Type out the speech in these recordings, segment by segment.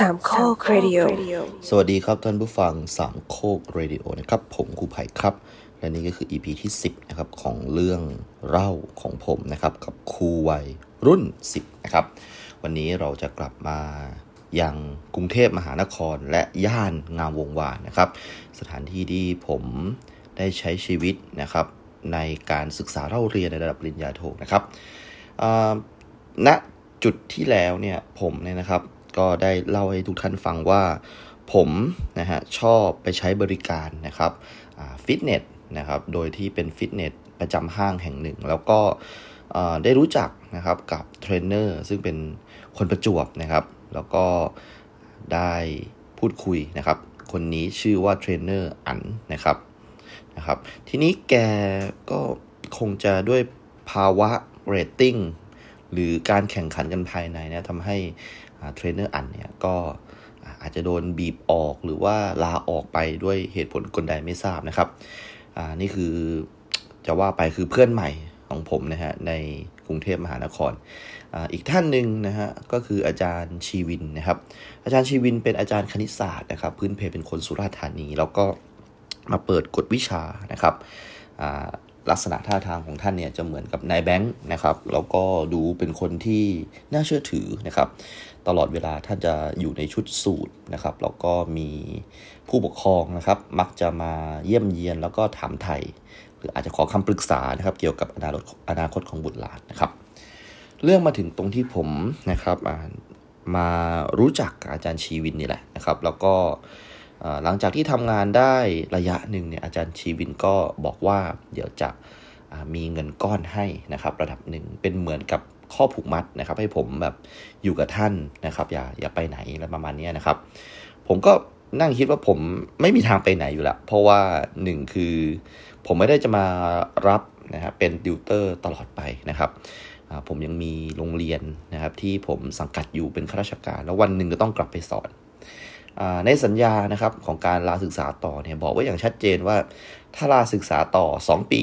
สามข้อครดิโอสวัสดีครับท่านผู้ฟังสามโคกเรดิโอนะครับ ผมครูไผ่ครับ และนี่ก็คือ EP ที่ 10 นะครับ ของเรื่องเล่าของผมนะครับ กับครูวัยรุ่น 10 นะครับ วันนี้เราจะกลับมายังกรุงเทพมหานครและย่านงามวงวานนะครับ สถานที่ที่ผมได้ใช้ชีวิตนะครับ ในการศึกษาเล่าเรียนในระดับปริญญาโทนะครับอ่าณจุดที่แล้วเนี่ยผมเนี่ยนะครับ ก็ได้เล่าให้ทุกท่านฟังว่าผมนะฮะชอบไปใช้บริการนะครับฟิตเนสนะครับโดยที่เป็นฟิตเนสประจำห้างแห่งหนึ่ง แล้วก็ได้รู้จักนะครับกับเทรนเนอร์ซึ่งเป็นคนประจวบนะครับ แล้วก็ได้พูดคุยนะครับ คนนี้ชื่อว่าเทรนเนอร์อันนะครับนะครับ ทีนี้แกก็คงจะด้วยภาวะเรตติ้งหรือการแข่งขันกันภายในเนี่ยทำให้ เทรนเนอร์อันเนี่ยก็อาจจะโดนบีบออกหรือว่าลาออกไปด้วยเหตุผลกลใดไม่ทราบนะครับอ่านี่คือจะว่าไปคือเพื่อนใหม่ของผมนะฮะในกรุงเทพมหานครออีกท่านหนึ่งนะฮะก็คืออาจารย์ชีวินนะครับ อาจารย์ชีวินเป็นอาจารย์คณิตศาสตร์นะครับ พื้นเพเป็นคนสุราษฎร์ธานี แล้วก็มาเปิดกฎวิชานะครับ ลักษณะท่าทางของท่านเนี่ยจะเหมือนกับนายแบงค์นะครับ แล้วก็ดูเป็นคนที่น่าเชื่อถือนะครับ ตลอดเวลาท่านจะอยู่ในชุดสูตรนะครับ แล้วก็มีผู้ปกครองนะครับ มักจะมาเยี่ยมเยียนแล้วก็ถามไทย หรืออาจจะขอคำปรึกษานะครับ เกี่ยวกับอนาคตอนาคตของบุตรหลานนะครับ เรื่องมาถึงตรงที่ผมนะครับมารู้จักอาจารย์ชีวินนี่แหละนะครับ แล้วก็ หลังจากที่ทำงานได้ระยะหนึ่งเนี่ยอาจารย์ชีวินก็บอกว่าเดี๋ยวจะมีเงินก้อนให้นะครับ ระดับหนึ่งเป็นเหมือนกับข้อผูกมัดนะครับ ให้ผมแบบอยู่กับท่านนะครับ อย่าอย่าไปไหนอะไรประมาณนี้นะครับ ผมก็นั่งคิดว่าผมไม่มีทางไปไหนอยู่ละเพราะว่าหนึ่งคือผมไม่ได้จะมารับนะครับเป็นติวเตอร์ตลอดไปนะครับผมยังมีโรงเรียนนะครับที่ผมสังกัดอยู่เป็นข้าราชการ แล้ววันหนึ่งก็ต้องกลับไปสอน ในสัญญานะครับของการลาศึกษาต่อเนี่ยบอกไว้อย่างชัดเจนว่า ถ้าลาศึกษาต่อ 2 ปี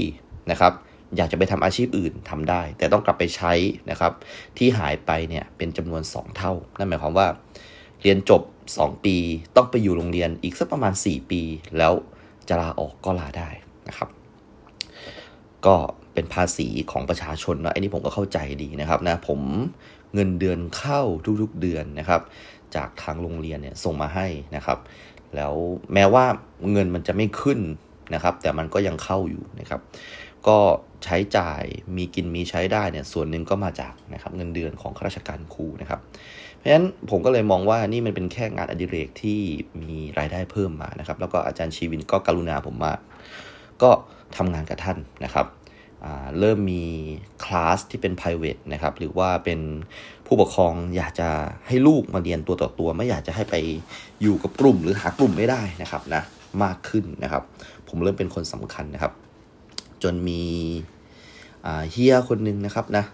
นะครับอยากจะไปทำอาชีพอื่นทำได้ แต่ต้องกลับไปใช้นะครับที่หายไปเนี่ยเป็นจำนวน 2 เท่า นั่นหมายความว่าเรียนจบ 2 ปีต้องไปอยู่โรงเรียนอีกสักประมาณ 4 ปี แล้วจะลาออกก็ลาได้นะครับ ก็เป็นภาษีของประชาชนเนาะอันนี้ผมก็เข้าใจดีนะครับนะผมเงินเดือนเข้าทุกๆเดือนนะครับ จากทางโรงเรียนเนี่ยส่งมาให้นะครับ แล้วแม้ว่าเงินมันจะไม่ขึ้นนะครับ แต่มันก็ยังเข้าอยู่นะครับ ก็ใช้จ่ายมีกินมีใช้ได้เนี่ยส่วนหนึ่งก็มาจากนะครับเงินเดือนของข้าราชการครูนะครับ เพราะฉะนั้นผมก็เลยมองว่านี่มันเป็นแค่งานอดิเรกที่มีรายได้เพิ่มมานะครับ แล้วก็อาจารย์ชีวินก็กรุณาผมมากก็ทำงานกับท่านนะครับเริ่มมีคลาสที่เป็น private นะครับ หรือว่าเป็น ผู้ปกครองอยากจะให้ลูกมาเรียนตัวต่อตัว ไม่อยากจะให้ไปอยู่กับกลุ่ม หรือหากลุ่มไม่ได้นะครับนะมากขึ้นนะครับ ผมเริ่มเป็นคนสำคัญนะครับ จนมีเฮียคนหนึ่งนะครับนะ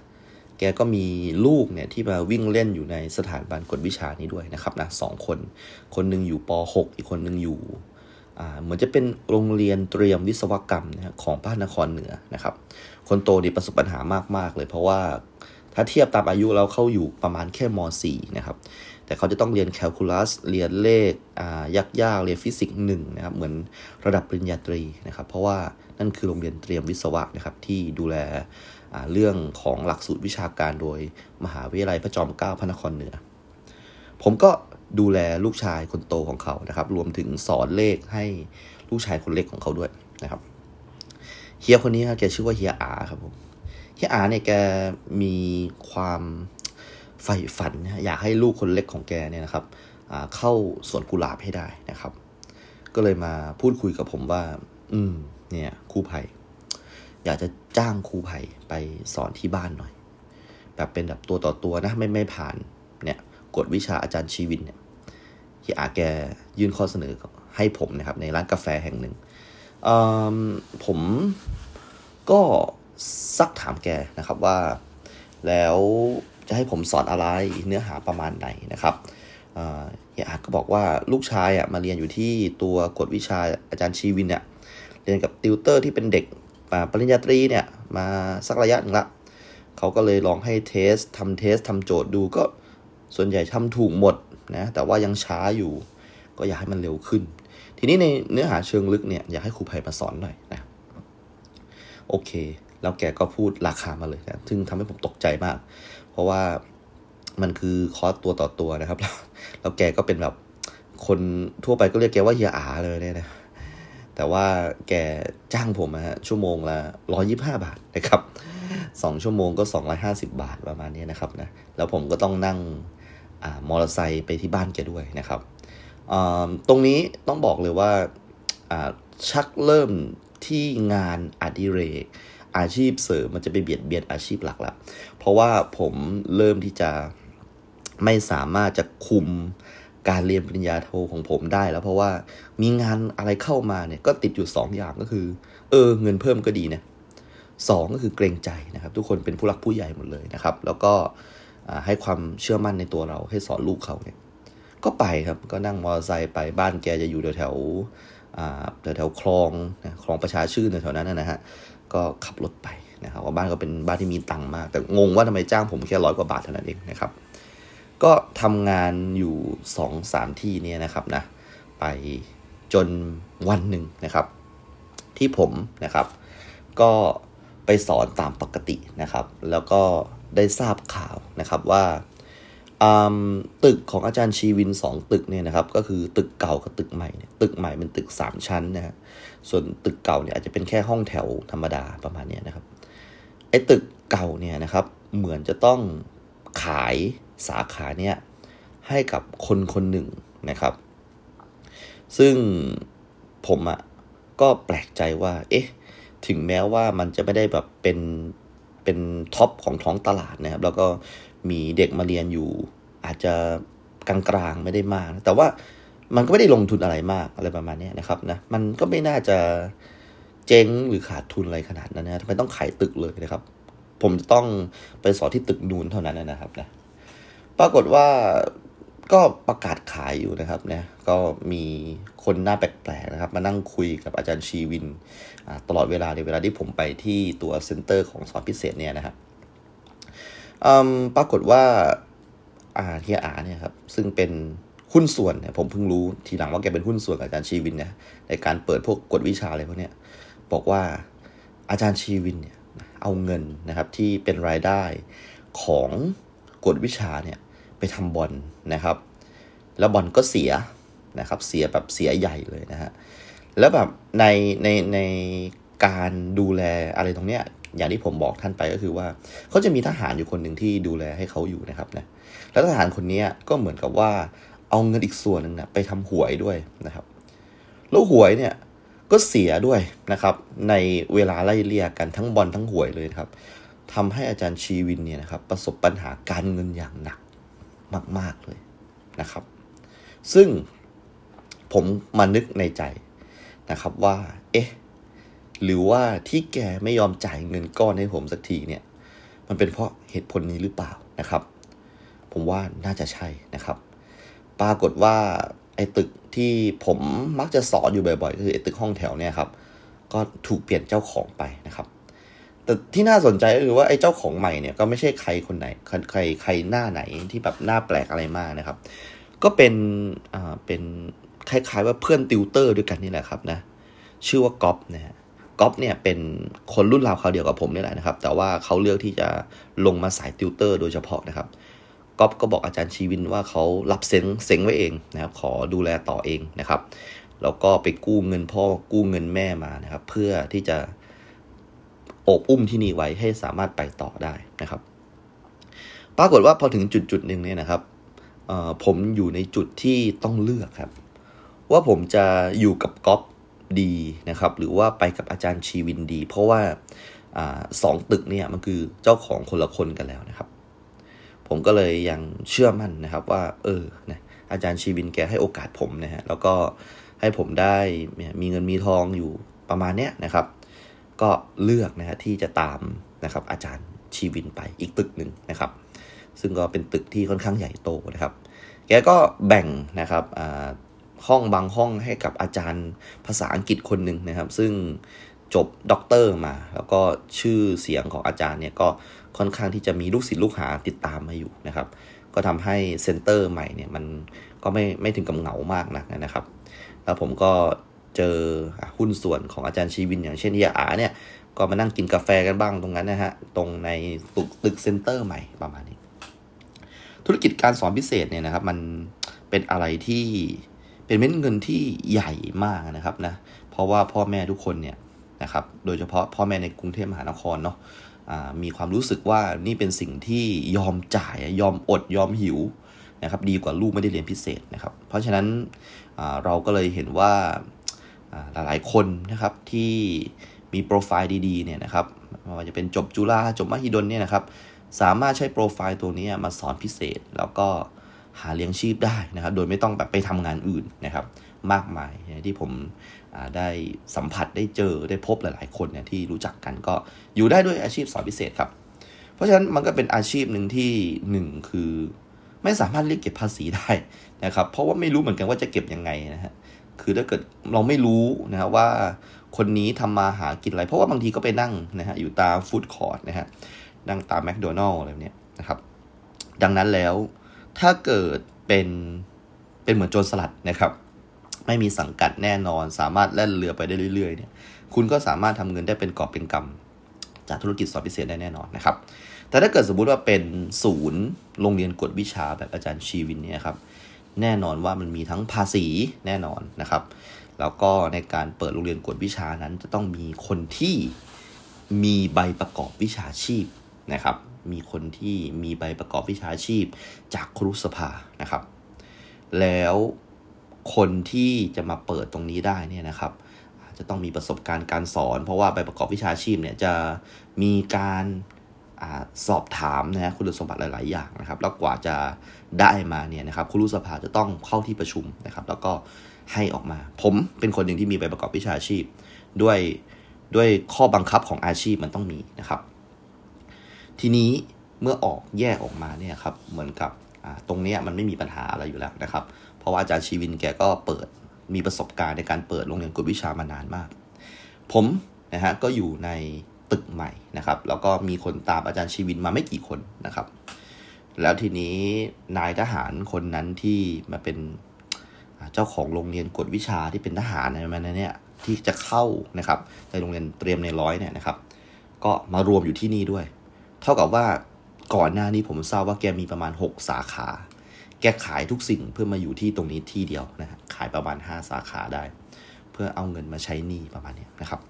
แกก็มีลูกเนี่ยที่มาวิ่งเล่นอยู่ในสถานบันกฎวิชานี้ด้วยนะครับนะสองคน คนหนึ่งอยู่ป .6 อีกคนหนึ่งอยู่เหมือนจะเป็นโรงเรียนเตรียมวิศวกรรมนะของพระนครเหนือนะครับ คนโตนี่ประสบปัญหามากๆเลยเพราะว่า ถ้าเทียบตามอายุแล้วเขาอยู่ประมาณแค่ม .4 นะครับ แต่เขาจะต้องเรียนแคลคูลัส เรียนเลขยักยากเรียนฟิสิกส์หนึ่งนะครับ เหมือนระดับปริญญาตรีนะครับ เพราะว่านั่นคือโรงเรียนเตรียมวิศวะนะครับ ที่ดูแลเรื่องของหลักสูตรวิชาการโดยมหาวิทยาลัยพระจอมเกล้าพระนครเหนือ ผมก็ดูแลลูกชายคนโตของเขานะครับ รวมถึงสอนเลขให้ลูกชายคนเล็กของเขาด้วยนะครับ เฮียคนนี้ครับแกชื่อว่าเฮียอาครับผม เฮียอาเนี่ยแกมีความใฝ่ฝันอยากให้ลูกคนเล็กของแกเนี่ยนะครับเข้าสวนกุหลาบให้ได้นะครับ ก็เลยมาพูดคุยกับผมว่า อืม เนี่ยครูไผ่อยากจะจ้างครูไผ่ไปสอนที่บ้านหน่อย แบบเป็นแบบตัวต่อตัวนะไม่ไม่ผ่านเนี่ยกฎวิชาอาจารย์ชีวินเนี่ยที่อาแกยื่นข้อเสนอให้ผมนะครับ ในร้านกาแฟแห่งหนึ่งผมก็ ซักถามแกนะครับว่า แล้วจะให้ผมสอนอะไรเนื้อหาประมาณไหนนะครับเฮียอาก็บอกว่าลูกชายอะมาเรียนอยู่ที่ตัวกฎวิชาอาจารย์ชีวินเนี่ยเรียนกับติวเตอร์ที่เป็นเด็กปริญญาตรีเนี่ยมาสักระยะหนึ่งละเขาก็เลยลองให้ test ทำ test ทำโจทย์ดูก็ส่วนใหญ่ทำถูกหมดนะแต่ว่ายังช้าอยู่ ก็อยากให้มันเร็วขึ้น ทีนี้ในเนื้อหาเชิงลึกเนี่ยอยากให้ครูไผ่มาสอนหน่อยนะโอเค แล้วแกก็พูดราคามาเลยนะซึ่งทำให้ผมตกใจมาก เพราะว่ามันคือคอร์สตัวต่อตัวนะครับ แล้วแกก็เป็นแบบคนทั่วไปก็เรียกแกว่าเฮียอาเลยเนี่ยนะแต่ว่าแกจ้างผมนะฮะชั่วโมงละร้อยิบห้าบาทนะครับสองชั่วโมงก็สองร้อยห้าสิบาทประมาณนี้นะครับนะแล้วผมก็ต้องนั่งอมอเตอร์ไซค์ไปที่บ้านแกด้วยนะครับตรงนี้ต้องบอกเลยว่าชักเริ่มที่งานอดิเรก อาชีพเสริมมันจะไปเบียดเบียนอาชีพหลักแล้วเพราะว่าผมเริ่มที่จะไม่สามารถจะคุมการเรียนปริญญาโทของผมได้แล้วเพราะว่ามีงานอะไรเข้ามาเนี่ยก็ติดอยู่2ออย่างก็คือ เออ เงินเพิ่มก็ดีนะสองก็คือเกรงใจนะครับ ทุกคนเป็นผู้รักผู้ใหญ่หมดเลยนะครับ แล้วก็ให้ความเชื่อมั่นในตัวเราให้สอนลูกเขาเนี่ย ก็ไปครับก็นั่งมอเตอร์ไซค์ไปบ้านแกจะอยู่แถวแถวแถวแถวคลองนะคลองประชาชื่นแถวนั้นนะฮะ ก็ขับรถไปนะครับว่าบ้านก็เป็นบ้านที่มีตังค์มาก แต่งงว่าทำไมจ้างผมแค่ร้อยกว่าบาทเท่านั้นเองนะครับ ก็ทำงานอยู่สองสามที่เนี่ยนะครับนะไปจนวันหนึ่งนะครับ ที่ผมนะครับ ก็ไปสอนตามปกตินะครับ แล้วก็ได้ทราบข่าวนะครับว่าตึกของอาจารย์ชีวินสองตึกเนี่ยนะครับ ก็คือตึกเก่ากับตึกใหม่ ตึกใหม่เป็นตึกสามชั้นนะฮะ ส่วนตึกเก่าเนี่ยอาจจะเป็นแค่ห้องแถวธรรมดาประมาณนี้นะครับไอ้ตึกเก่าเนี่ยนะครับเหมือนจะต้องขายสาขาเนี่ยให้กับคนคนหนึ่งนะครับ ซึ่งผมอะ่ะก็แปลกใจว่า เอ๊ะ ถึงแม้ว่ามันจะไม่ได้แบบเป็นเป็นท็อปของท้องตลาดนะครับ แล้วก็มีเด็กมาเรียนอยู่อาจจะกลางๆไม่ได้มาก แต่ว่า มันก็ไม่ได้ลงทุนอะไรมากอะไรประมาณนี้นะครับนะมันก็ไม่น่าจะเจ๊งหรือขาดทุนอะไรขนาดนั้นนะทำไมต้องขายตึกเลยนะครับ ผมจะต้องไปสอนที่ตึกนูนเท่านั้นนะครับนะปรากฏว่าก็ประกาศขายอยู่นะครับเนี่ยก็มีคนหน้าแปลกๆนะครับ มานั่งคุยกับอาจารย์ชีวินตลอดเวลาในเวลาที่ผมไปที่ตัวเซ็นเตอร์ของสอนพิเศษเนี่ยนะครับปรากฏว่าอาเฮียอาเนี่ยครับซึ่งเป็น หุ้นส่วนเนี่ยผมเพิ่งรู้ทีหลังว่าแกเป็นหุ้นส่วนกับอาจารย์ชีวินเนี่ยในการเปิดพวกกฎวิชาอะไรพวกเนี้ยบอกว่าอาจารย์ชีวินเนี่ยเอาเงินนะครับที่เป็นรายได้ของกฎวิชาเนี่ยไปทำบอลนะครับ แล้วบอลก็เสียนะครับเสียแบบเสียใหญ่เลยนะฮะแล้วแบบในในในการดูแลอะไรตรงเนี้ยอย่างที่ผมบอกท่านไปก็คือว่าเขาจะมีทหารอยู่คนหนึ่งที่ดูแลให้เขาอยู่นะครับนะแล้วทหารคนนี้ก็เหมือนกับว่า เอาเงินอีกส่วนหนึ่งนะไปทำหวยด้วยนะครับแล้วหวยเนี่ยก็เสียด้วยนะครับ ในเวลาไล่เลี่ยกันทั้งบอลทั้งหวยเลยครับทำให้อาจารย์ชีวินเนี่ยนะครับ ประสบปัญหาการเงินอย่างหนักมาก ๆเลยนะครับ ซึ่งผมมานึกในใจนะครับว่า เอ๊ะ หรือว่าที่แกไม่ยอมจ่ายเงินก้อนให้ผมสักทีเนี่ย มันเป็นเพราะเหตุผลนี้หรือเปล่านะครับ ผมว่าน่าจะใช่นะครับ ปรากฏว่าไอ้ตึกที่ผมมักจะสอนอยู่บ่อยๆ คือไอ้ตึกห้องแถวเนี่ยครับ ก็ถูกเปลี่ยนเจ้าของไปนะครับ แต่ที่น่าสนใจก็คือว่าไอ้เจ้าของใหม่เนี่ยก็ไม่ใช่ใครคนไหนใครใครหน้าไหนที่แบบหน้าแปลกอะไรมากนะครับ ก็เป็นอ่าเป็นคล้ายๆว่าเพื่อนติวเตอร์ด้วยกันนี่แหละครับนะ ชื่อว่าก๊อฟนะฮะก๊อฟเนี่ยเป็นคนรุ่นราวเขาเดียวกับผมนี่แหละนะครับ แต่ว่าเขาเลือกที่จะลงมาสายติวเตอร์โดยเฉพาะนะครับ ก๊อฟก็บอกอาจารย์ชีวินว่าเขารับเซ็งเซ็งไว้เองนะครับ ขอดูแลต่อเองนะครับ แล้วก็ไปกู้เงินพ่อกู้เงินแม่มานะครับ เพื่อที่จะโอบอุ้มที่นี่ไว้ให้สามารถไปต่อได้นะครับ ปรากฏว่าพอถึงจุดจุดหนึ่งเนี่ยนะครับผมอยู่ในจุดที่ต้องเลือกครับ ว่าผมจะอยู่กับก๊อฟดีนะครับ หรือว่าไปกับอาจารย์ชีวินดี เพราะว่าอสองตึกเนี่ยมันคือเจ้าของคนละคนกันแล้วนะครับ ผมก็เลยยังเชื่อมั่นนะครับว่า เออนะอาจารย์ชีวินแกให้โอกาสผมนะฮะแล้วก็ให้ผมได้มีเงินมีทองอยู่ประมาณเนี้ยนะครับ ก็เลือกนะฮะที่จะตามนะครับอาจารย์ชีวินไปอีกตึกหนึ่งนะครับ ซึ่งก็เป็นตึกที่ค่อนข้างใหญ่โตนะครับ แกก็แบ่งนะครับห้องบางห้องให้กับอาจารย์ภาษาอังกฤษคนหนึ่งนะครับ ซึ่ง จบด็อกเตอร์มา แล้วก็ชื่อเสียงของอาจารย์เนี่ยก็ค่อนข้างที่จะมีลูกศิษย์ลูกหาติดตามมาอยู่นะครับ ก็ทำให้ center ใหม่เนี่ยมันก็ไม่ไม่ถึงกับเหงามากนักนะครับ แล้วผมก็เจอหุ้นส่วนของอาจารย์ชีวิน อย่างเช่นเฮียอาเนี่ยก็มานั่งกินกาแฟกันบ้างตรงนั้นนะฮะ ตรงในตึกตึกเซ็นเตอร์ใหม่ประมาณนี้ ธุรกิจการสอนพิเศษเนี่ยนะครับมันเป็นอะไรที่เป็นเม็ดเงินที่ใหญ่มากนะครับนะ เพราะว่าพ่อแม่ทุกคนเนี่ย นะครับโดยเฉพาะพ่อแม่ในกรุงเทพมหานครเนาะมีความรู้สึกว่านี่เป็นสิ่งที่ยอมจ่ายยอมอดยอมหิวนะครับดีกว่าลูกไม่ได้เรียนพิเศษนะครับเพราะฉะนั้นเราก็เลยเห็นว่าหลายๆคนนะครับที่มีโปรไฟล์ดีๆเนี่ยนะครับไม่ว่าจะเป็นจบจุฬาจบมหิดลเนี่ยนะครับสามารถใช้โปรไฟล์ตัวนี้มาสอนพิเศษ แล้วก็หาเลี้ยงชีพได้นะครับ โดยไม่ต้องแบบไปทำงานอื่นนะครับ มากมายที่ผม ได้สัมผัสได้เจอได้พบหลาย ๆ คนเนี่ยที่รู้จักกันก็อยู่ได้ด้วยอาชีพสอนพิเศษครับ เพราะฉะนั้นมันก็เป็นอาชีพหนึ่งที่หนึ่งคือไม่สามารถเรียกเก็บภาษีได้นะครับ เพราะว่าไม่รู้เหมือนกันว่าจะเก็บยังไงนะฮะคือถ้าเกิดเราไม่รู้นะครับว่าคนนี้ทำมาหากินอะไร เพราะว่าบางทีก็ไปนั่งนะฮะอยู่ตามฟู้ดคอร์ทนะฮะนั่งตามแมคโดนัลล์อะไรเนี้ยนะครับ ดังนั้นแล้วถ้าเกิดเป็นเป็นเหมือนโจรสลัดนะครับ ไม่มีสังกัดแน่นอน สามารถแล่นเรือไปได้เรื่อยๆเนี่ยคุณก็สามารถทำเงินได้เป็นกอบเป็นกำจากธุรกิจสอนพิเศษได้แน่นอนนะครับ แต่ถ้าเกิดสมมุติว่าเป็นศูนย์โรงเรียนกฎวิชาแบบอาจารย์ชีวินเนี่ยครับแน่นอนว่ามันมีทั้งภาษีแน่นอนนะครับ แล้วก็ในการเปิดโรงเรียนกวดวิชานั้นจะต้องมีคนที่มีใบประกอบวิชาชีพนะครับ มีคนที่มีใบประกอบวิชาชีพจากครุสภานะครับ แล้ว คนที่จะมาเปิดตรงนี้ได้เนี่ยนะครับจะต้องมีประสบการณ์การสอน เพราะว่าใบประกอบวิชาชีพเนี่ยจะมีการสอบถามนะคุณสมบัติหลาย ๆ อย่างนะครับ แล้วกว่าจะได้มาเนี่ยนะครับคุณรู้สภาจะต้องเข้าที่ประชุมนะครับ แล้วก็ให้ออกมา ผมเป็นคนหนึ่งที่มีใบประกอบวิชาชีพ ด้วยด้วยข้อบังคับของอาชีพมันต้องมีนะครับ ทีนี้เมื่อออกแยกออกมาเนี่ยครับเหมือนกับตรงนี้มันไม่มีปัญหาอะไรอยู่แล้วนะครับ เพราะว่าอาจารย์ชีวินแกก็เปิดมีประสบการณ์ในการเปิดโรงเรียนกวดวิชามานานมาก ผมนะฮะก็อยู่ในตึกใหม่นะครับ แล้วก็มีคนตามอาจารย์ชีวินมาไม่กี่คนนะครับ แล้วทีนี้นายทหารคนนั้นที่มาเป็นเจ้าของโรงเรียนกฎวิชาที่เป็นทหารในมันเนี่ยที่จะเข้านะครับในโรงเรียนเตรียมในร้อยเนี่ยนะครับ ก็มารวมอยู่ที่นี่ด้วย เท่ากับว่าก่อนหน้านี้ผมทราบว่าแกมีประมาณ 6 สาขา แกขายทุกสิ่งเพื่อมาอยู่ที่ตรงนี้ที่เดียวนะฮะขายประมาณ 5 สาขาได้ เพื่อเอาเงินมาใช้หนี้ประมาณนี้นะครับ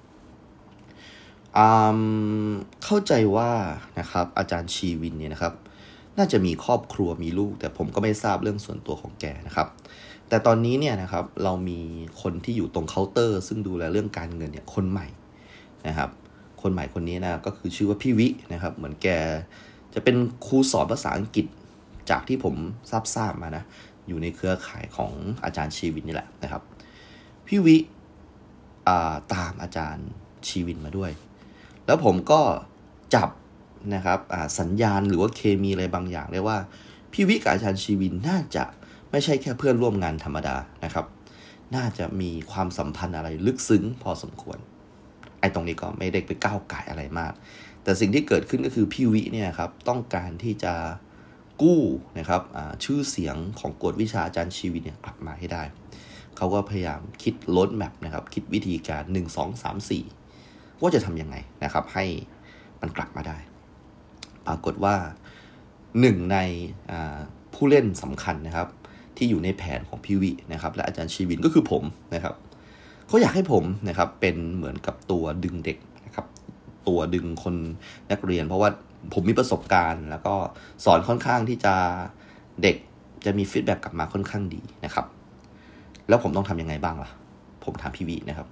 เข้าใจว่านะครับอาจารย์ชีวินเนี่ยนะครับ น่าจะมีครอบครัวมีลูก แต่ผมก็ไม่ทราบเรื่องส่วนตัวของแกนะครับ แต่ตอนนี้เนี่ยนะครับเรามีคนที่อยู่ตรงเคาน์เตอร์ ซึ่งดูแลเรื่องการเงินเนี่ยคนใหม่นะครับ คนใหม่คนนี้นะก็คือชื่อว่าพี่วินะครับ เหมือนแกจะเป็นครูสอนภาษาอังกฤษ จากที่ผมทราบทราบมานะ อยู่ในเครือข่ายของอาจารย์ชีวินนี่แหละนะครับ พี่วิตามอาจารย์ชีวินมาด้วย แล้วผมก็จับนะครับสัญญาณหรือว่าเคมีอะไรบางอย่างได้ว่า พี่วิกับอาชันชีวินน่าจะไม่ใช่แค่เพื่อนร่วมงานธรรมดานะครับ น่าจะมีความสัมพันธ์อะไรลึกซึ้งพอสมควร ไอ้ตรงนี้ก็ไม่ได้ไปก้าวไก่อะไรมาก แต่สิ่งที่เกิดขึ้นก็คือพี่วิเนี่ยครับต้องการที่จะ กู้นะครับชื่อเสียงของกฎวิชาอาจารย์ชีวินเนี่ยกลับมาให้ได้ เขาก็พยายามคิดลดแมปนะครับ คิดวิธีการ 1 2 3 4 ว่าจะทำยังไงนะครับ ให้มันกลับมาได้ ปรากฏว่าหนึ่งในผู้เล่นสำคัญนะครับ ที่อยู่ในแผนของพี่วินะครับ และอาจารย์ชีวินก็คือผมนะครับเขาอยากให้ผมนะครับเป็นเหมือนกับตัวดึงเด็กนะครับ ตัวดึงคนนักเรียน เพราะว่า ผมมีประสบการณ์ แล้วก็สอนค่อนข้างที่จะเด็กจะมีฟีดแบ็กกลับมาค่อนข้างดีนะครับ แล้วผมต้องทํำยังไงบ้างล่ะ ผมถามพี่วินะครับ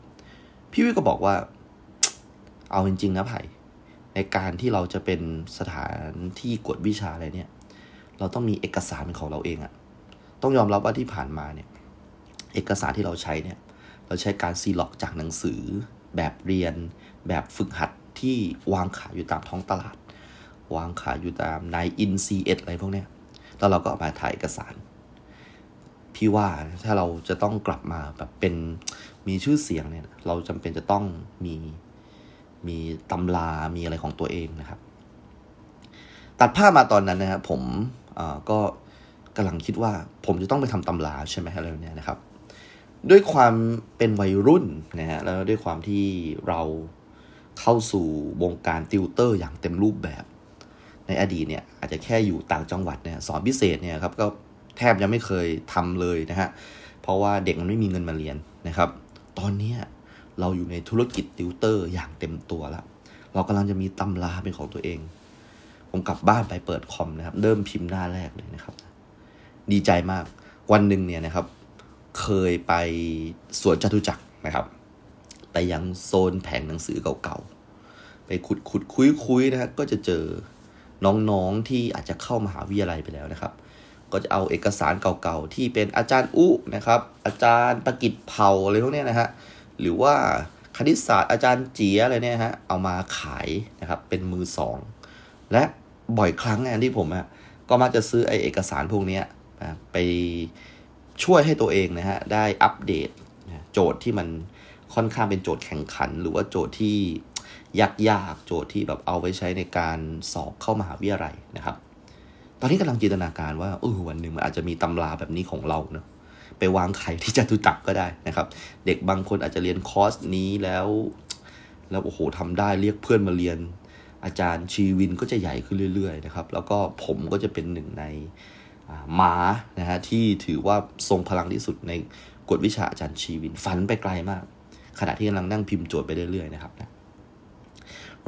พี่วิก็บอกว่า เอาจริงๆนะไผ่ในการที่เราจะเป็นสถานที่กวดวิชาอะไรเนี่ย เราต้องมีเอกสารของเราเองอะต้องยอมรับว่าที่ผ่านมาเนี่ย เอกสารที่เราใช้เนี่ย เราใช้การซีล็อกจากหนังสือ แบบเรียน แบบฝึกหัดที่วางขายอยู่ตามท้องตลาด วางขายอยู่ตามในอินซีเอ็ดอะไรพวกเนี้ยแล้วเราก็เอามาถ่ายเอกสาร พี่ว่าถ้าเราจะต้องกลับมาแบบเป็นมีชื่อเสียงเนี่ย เราจำเป็นจะต้องมีมีตำรามีอะไรของตัวเองนะครับ ตัดภาพมาตอนนั้นนะครับผมก็กำลังคิดว่า ผมจะต้องไปทำตำราใช่ไหมอะไรแบบนี้นะครับ ด้วยความเป็นวัยรุ่นนะฮะแล้วด้วยความที่เราเข้าสู่วงการติวเตอร์อย่างเต็มรูปแบบ ในอดีตเนี่ยอาจจะแค่อยู่ต่างจังหวัดเนี่ยสอนพิเศษเนี่ยครับก็แทบจะไม่เคยทำเลยนะฮะเพราะว่าเด็กมันไม่มีเงินมาเรียนนะครับ ตอนนี้เราอยู่ในธุรกิจติวเตอร์อย่างเต็มตัวแล้ว เรากำลังจะมีตำราเป็นของตัวเอง ผมกลับบ้านไปเปิดคอมนะครับ เริ่มพิมพ์หน้าแรกเลยนะครับ ดีใจมากวันหนึ่งเนี่ยนะครับ เคยไปสวนจตุจักรนะครับ ไปยังโซนแผงหนังสือเก่าๆไปขุดขุดคุยคุยนะครับก็จะเจอ น้องๆที่อาจจะเข้ามหาวิทยาลัยไปแล้วนะครับ ก็จะเอาเอกสารเก่าๆที่เป็นอาจารย์อุนะครับ อาจารย์ประกิตเผาอะไรพวกนี้นะฮะหรือว่าคณิตศาสตร์อาจารย์เจียอะไรเนี่ยฮะเอามาขายนะครับเป็นมือสองและบ่อยครั้งงานที่ผมอะก็มักจะซื้อไอเอกสารพวกนี้ไปช่วยให้ตัวเองนะฮะได้อัปเดตโจทย์ที่มันค่อนข้างเป็นโจทย์แข่งขัน หรือว่าโจทย์ที่ ยากๆ โจทย์ที่แบบเอาไว้ใช้ในการสอบเข้ามหาวิทยาลัยนะครับ ตอนนี้กำลังจินตนาการว่าเออวันหนึ่งมันอาจจะมีตำราแบบนี้ของเราเนาะไปวางไข่ที่จตุจักรก็ได้นะครับ เด็กบางคนอาจจะเรียนคอร์สนี้แล้ว แล้วโอ้โหทำได้เรียกเพื่อนมาเรียน อาจารย์ชีวินก็จะใหญ่ขึ้นเรื่อยๆนะครับ แล้วก็ผมก็จะเป็นหนึ่งในม้านะฮะที่ถือว่าทรงพลังที่สุดในกฎวิชาอาจารย์ชีวินฝันไปไกลมาก ขณะที่กำลังนั่งพิมพ์โจทย์ไปเรื่อยๆนะครับนะ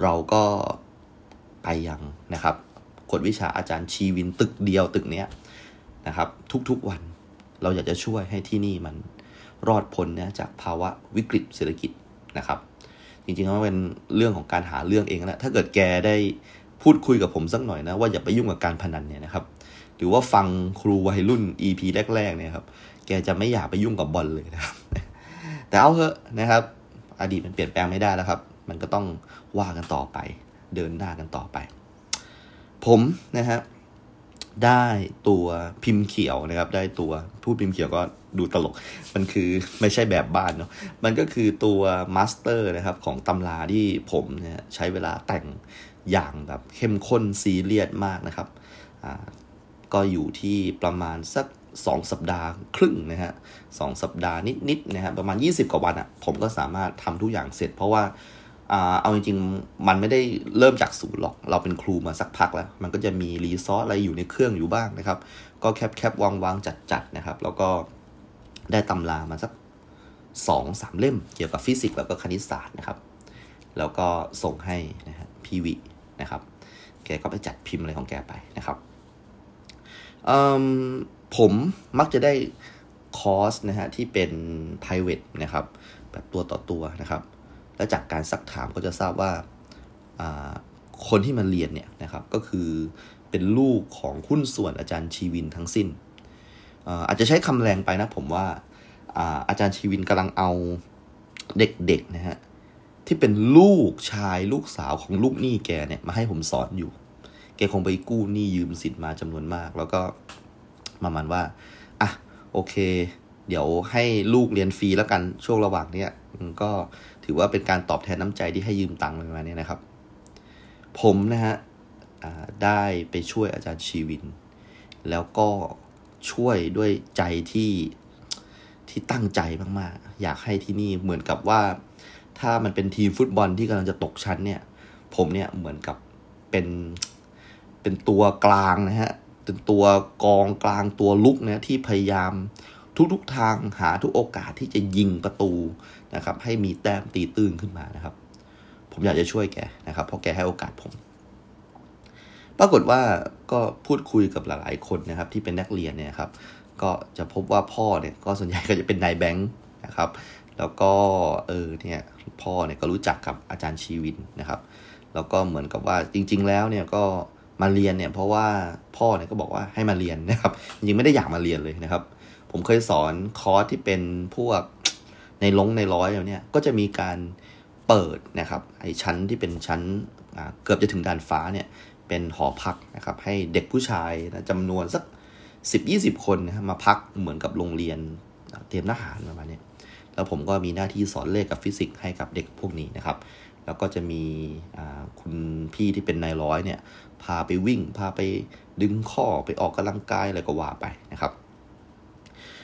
เราก็ไปยังนะครับกฎวิชาอาจารย์ชีวินตึกเดียวตึกเนี้ยนะครับ ทุกๆวันเราอยากจะช่วยให้ที่นี่มันรอดพ้นนะจากภาวะวิกฤตเศรษฐกิจนะครับ จริงๆแล้วเป็นเรื่องของการหาเรื่องเองนะถ้าเกิดแกได้พูดคุยกับผมสักหน่อยนะว่าอย่าไปยุ่งกับการพนันเนี่ยนะครับ หรือว่าฟังครูวัยรุ่น EP แรกๆเนี่ยครับ แกจะไม่อยากไปยุ่งกับบอลเลยนะครับ แต่เอาเถอะนะครับ อดีตมันเปลี่ยนแปลงไม่ได้แล้วครับ มันก็ต้องว่ากันต่อไป เดินหน้ากันต่อไป ผมนะฮะได้ตัวพิมพ์เขียวนะครับ ได้ตัวผู้พิมพ์เขียวก็ดูตลก มันคือไม่ใช่แบบบ้านเนาะมันก็คือตัว master นะครับของตำราที่ผมเนี่ยใช้เวลาแต่งอย่างแบบเข้มข้นซีเรียสมากนะครับอ่าก็อยู่ที่ประมาณสัก 2 สัปดาห์ครึ่งนะฮะสสัปดาห์นิดๆนะฮะประมาณ 20 กว่าวันอะ่ะผมก็สามารถทำทุกอย่างเสร็จเพราะว่า เอาจริงๆ มันไม่ได้เริ่มจากศูนย์หรอก เราเป็นครูมาสักพักแล้ว มันก็จะมี resource อะไรอยู่ในเครื่องอยู่บ้างนะครับ ก็ cap cap วางวางจัดจัดนะครับ แล้วก็ได้ตำรามาสักสองสามเล่ม เกี่ยวกับฟิสิกส์แล้วก็คณิตศาสตร์นะครับ แล้วก็ส่งให้นะฮะพี่วินนะครับ แกก็ไปจัดพิมพ์อะไรของแกไปนะครับ ผมมักจะได้คอร์สนะฮะที่เป็น private นะครับ แบบตัวต่อตัวนะครับ และจากการซักถามก็จะทราบว่าคนที่มาเรียนเนี่ยนะครับก็คือเป็นลูกของหุ้นส่วนอาจารย์ชีวินทั้งสิ้นอาจจะใช้คำแรงไปนะผมว่าอาจารย์ชีวินกำลังเอาเด็กๆนะฮะที่เป็นลูกชายลูกสาวของลูกหนี้แกเนี่ยมาให้ผมสอนอยู่ แกคงไปกู้หนี้ยืมสินมาจำนวนมาก แล้วก็มามันว่าอะโอเค เดี๋ยวให้ลูกเรียนฟรีแล้วกันช่วงระหว่างเนี้ยก็ ถือว่าเป็นการตอบแทนน้ำใจที่ให้ยืมตังค์ประมาณนี้นะครับ ผมนะฮะได้ไปช่วยอาจารย์ชีวิน แล้วก็ช่วยด้วยใจที่ที่ตั้งใจมากๆ อยากให้ที่นี่เหมือนกับว่า ถ้ามันเป็นทีมฟุตบอลที่กำลังจะตกชั้นเนี่ย ผมเนี่ยเหมือนกับเป็นเป็นตัวกลางนะฮะเป็นตัวกองกลางตัวลุกนะที่พยายามทุกๆทางหาทุกโอกาสที่จะยิงประตู นะครับ ให้มีแต้มตีตื้นขึ้นมานะครับ ผมอยากจะช่วยแกนะครับ เพราะแกให้โอกาสผม ปรากฏว่าก็พูดคุยกับหลายๆคนนะครับ ที่เป็นนักเรียนเนี่ยครับ ก็จะพบว่าพ่อเนี่ยก็ส่วนใหญ่ก็จะเป็นนายแบงค์นะครับ แล้วก็เออเนี่ยพ่อเนี่ยก็รู้จักกับอาจารย์ชีวินนะครับ แล้วก็เหมือนกับว่าจริง ๆ แล้วเนี่ยก็มาเรียนเนี่ยเพราะว่าพ่อเนี่ยก็บอกว่าให้มาเรียนนะครับ จริงๆไม่ได้อยากมาเรียนเลยนะครับ ผมเคยสอนคอร์สที่เป็นพวก ในลงในร้อยแล้วเนี่ยก็จะมีการเปิดนะครับไอชั้นที่เป็นชั้นเกือบจะถึงดานฟ้าเนี่ยเป็นหอพักนะครับให้เด็กผู้ชายนะจำนวนสัก 10-20 คนนะมาพักเหมือนกับโรงเรียนเตรียมทหารประมาณนี้แล้วผมก็มีหน้าที่สอนเลขกับฟิสิกส์ให้กับเด็กพวกนี้นะครับ แล้วก็จะมีคุณพี่ที่เป็นนายร้อยเนี่ยพาไปวิ่ง พาไปดึงข้อไปออกกำลังกายอะไรก็ว่าไปนะครับ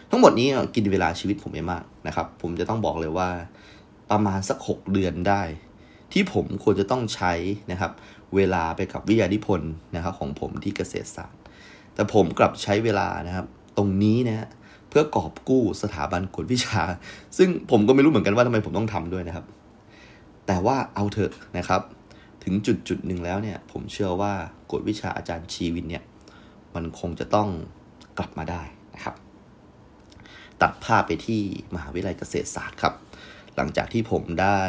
ทั้งหมดนี้กินเวลาชีวิตผมไม่มากนะครับ ผมจะต้องบอกเลยว่าประมาณสัก 6 เดือนได้ ที่ผมควรจะต้องใช้นะครับ เวลาไปกับวิทยานิพนธ์นะครับ ของผมที่เกษตรศาสตร์ แต่ผมกลับใช้เวลานะครับ ตรงนี้นะฮะเพื่อกอบกู้สถาบันกวดวิชา ซึ่งผมก็ไม่รู้เหมือนกันว่าทำไมผมต้องทำด้วยนะครับ แต่ว่าเอาเถอะนะครับ ถึงจุดจุดหนึ่งแล้วเนี่ย ผมเชื่อว่ากวดวิชาอาจารย์ชีวินเนี่ย มันคงจะต้องกลับมาได้ ตัดภาพไปที่มหาวิทยาลัยเกษตรศาสตร์ครับ หลังจากที่ผมได้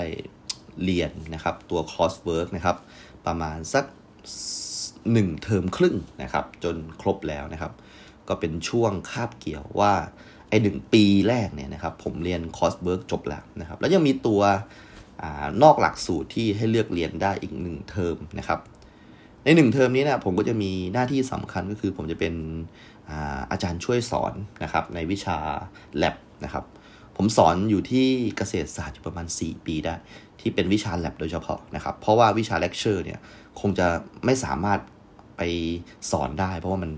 เรียนนะครับตัว coursework นะครับประมาณสักหนึ่งเทอมครึ่งนะครับ จนครบแล้วนะครับ ก็เป็นช่วงคาบเกี่ยวว่าไอ้หนึ่งปีแรกเนี่ยนะครับ ผมเรียน coursework จบแล้วนะครับ แล้วยังมีตัวนอกหลักสูตรที่ให้เลือกเรียนได้อีกหนึ่งเทอมนะครับ ในหนึ่งเทอมนี้นะผมก็จะมีหน้าที่สำคัญก็คือผมจะเป็นอาอาจารย์ช่วยสอนนะครับในวิชา lab นะครับ ผมสอนอยู่ที่เกษตรศาสตร์อยู่ประมาณ 4 ปีได้ ที่เป็นวิชา lab โดยเฉพาะนะครับ เพราะว่าวิชา lecture เนี่ยคงจะไม่สามารถไปสอนได้ เพราะว่ามัน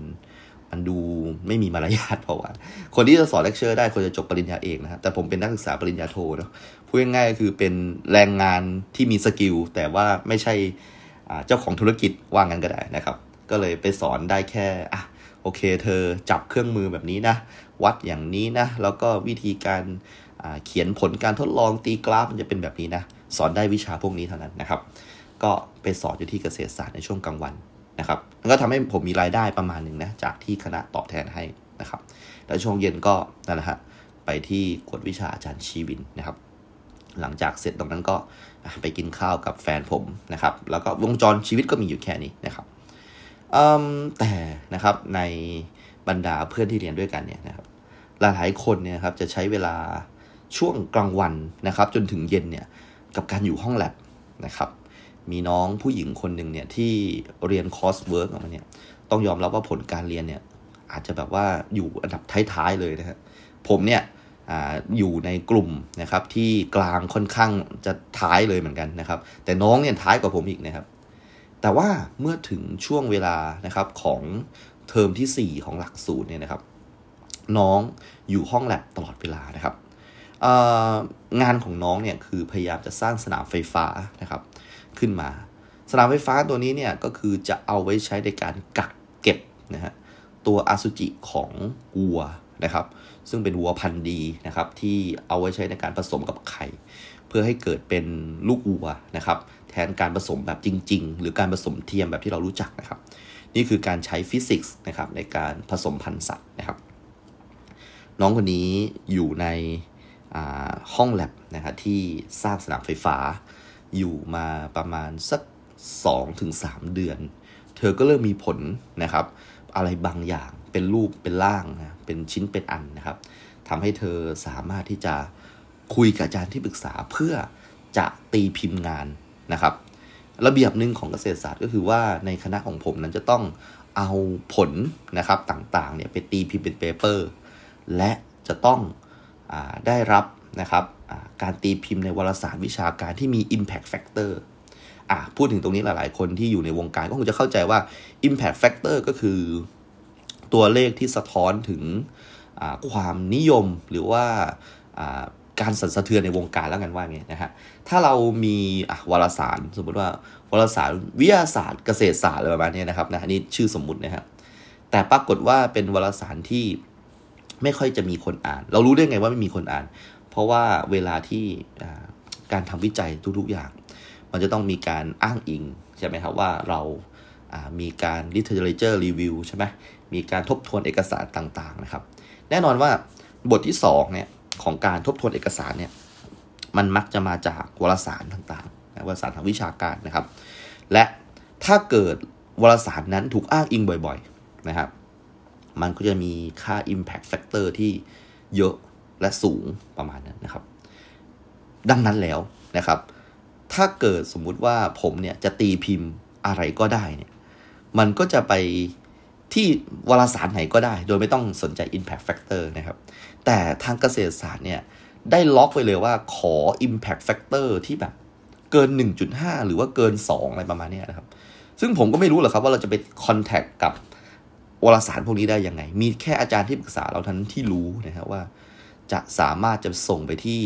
มันดูไม่มีมารยาทเพราะว่า คนที่จะสอนเลคเชอร์ได้ควรจะจบปริญญาเอกนะครับแต่ผมเป็นนักศึกษาปริญญาโทเนาะพูดง่ายๆคือเป็นแรงงานที่มี skill แต่ว่าไม่ใช่ เจ้าของธุรกิจว่างั้นก็ได้นะครับ ก็เลยไปสอนได้แค่อะโอเค เธอจับเครื่องมือแบบนี้นะ วัดอย่างนี้นะ แล้วก็วิธีการเขียนผลการทดลองตีกราฟมันจะเป็นแบบนี้นะ สอนได้วิชาพวกนี้เท่านั้นนะครับ ก็ไปสอนอยู่ที่เกษตรศาสตร์ในช่วงกลางวันนะครับมันก็ทำให้ผมมีรายได้ประมาณหนึ่งนะ จากที่คณะตอบแทนให้นะครับ แล้วช่วงเย็นก็นั่นแหละฮะไปที่กวดวิชาอาจารย์ชีวินนะครับ หลังจากเสร็จตรงนั้นก็ ไปกินข้าวกับแฟนผมนะครับ แล้วก็วงจรชีวิตก็มีอยู่แค่นี้นะครับแต่นะครับในบรรดาเพื่อนที่เรียนด้วยกันเนี่ยนะครับหลายคนเนี่ยครับจะใช้เวลาช่วงกลางวันนะครับ จนถึงเย็นเนี่ยกับการอยู่ห้องแลบนะครับ มีน้องผู้หญิงคนหนึ่งเนี่ยที่เรียน coursework ออกมาเนี่ยต้องยอมรับว่าผลการเรียนเนี่ยอาจจะแบบว่าอยู่อันดับท้ายๆเลยนะครับผมเนี่ย อยู่ในกลุ่มนะครับที่กลางค่อนข้างจะท้ายเลยเหมือนกันนะครับ แต่น้องเนี่ยท้ายกว่าผมอีกนะครับ แต่ว่าเมื่อถึงช่วงเวลานะครับของเทอมที่ 4 ของหลักสูตรเนี่ยนะครับ น้องอยู่ห้องแลบตลอดเวลานะครับงานของน้องเนี่ยคือพยายามจะสร้างสนามไฟฟ้านะครับ ขึ้นมา สนามไฟฟ้าตัวนี้เนี่ยก็คือจะเอาไว้ใช้ในการกักเก็บนะฮะตัวอสุจิของวัวนะครับ ซึ่งเป็นวัวพันธุ์ดีนะครับ ที่เอาไว้ใช้ในการผสมกับไข่ เพื่อให้เกิดเป็นลูกวัวนะครับ แทนการผสมแบบจริง ๆ หรือการผสมเทียมแบบที่เรารู้จักนะครับ นี่คือการใช้ฟิสิกส์นะครับในการผสมพันธุ์สัตว์นะครับ น้องคนนี้อยู่ในห้องแลบนะครับที่สร้างสนามไฟฟ้า อยู่มาประมาณสัก 2-3 เดือน เธอก็เริ่มมีผลนะครับ อะไรบางอย่าง เป็นรูปเป็นร่างนะเป็นชิ้นเป็นอันนะครับทำให้เธอสามารถที่จะคุยกับอาจารย์ที่ปรึกษาเพื่อจะตีพิมพ์งานนะครับ ระเบียบหนึ่งของเกษตรศาสตร์ก็คือว่าในคณะของผมนั้นจะต้องเอาผลนะครับต่างๆเนี่ยไปตีพิมพ์เป็นเปเปอร์และจะต้องอได้รับนะครับการตีพิมพ์ในวารสารวิชาการที่มี impact factor อะพูดถึงตรงนี้หลายๆ คนที่อยู่ในวงการก็คงจะเข้าใจว่า impact factor ก็คือ ตัวเลขที่สะท้อนถึงความนิยมหรือว่าการสั่นสะเทือนในวงการแล้วกันว่าไงนะฮะ ถ้าเรามีวารสารสมมติว่าวารสารวิทยาศาสตร์เกษตรศาสตร์อะไรประมาณนี้นะครับนะนี่ชื่อสมมุตินะครับแต่ปรากฏว่าเป็นวารสารที่ไม่ค่อยจะมีคนอ่าน เรารู้ได้ไงว่าไม่มีคนอ่าน เพราะว่าเวลาที่การทำวิจัยทุกๆอย่าง มันจะต้องมีการอ้างอิงใช่ไหมครับว่าเรามีการ literature review ใช่ไหม มีการทบทวนเอกสารต่างๆนะครับ แน่นอนว่าบทที่2เนี่ยของการทบทวนเอกสารเนี่ยมันมักจะมาจากวารสารต่างๆวารสารทางวิชาการนะครับ และถ้าเกิดวารสารนั้นถูกอ้างอิงบ่อยๆนะครับ มันก็จะมีค่า impact factor ที่เยอะและสูงประมาณนั้นนะครับ ดังนั้นแล้วนะครับ ถ้าเกิดสมมุติว่าผมเนี่ยจะตีพิมพ์อะไรก็ได้เนี่ย มันก็จะไป ที่วารสารไหนก็ได้ โดยไม่ต้องสนใจ impact factor นะครับ แต่ทางเกษตรศาสตร์เนี่ย ได้ล็อกไว้เลยว่าขอ impact factor ที่แบบเกิน 1.5 หรือว่าเกิน 2 อะไรประมาณนี้นะครับ ซึ่งผมก็ไม่รู้หรอกครับว่าเราจะไป contact กับวารสารพวกนี้ได้ยังไง มีแค่อาจารย์ที่ปรึกษาเราท่านที่รู้นะครับว่า จะสามารถจะส่งไปที่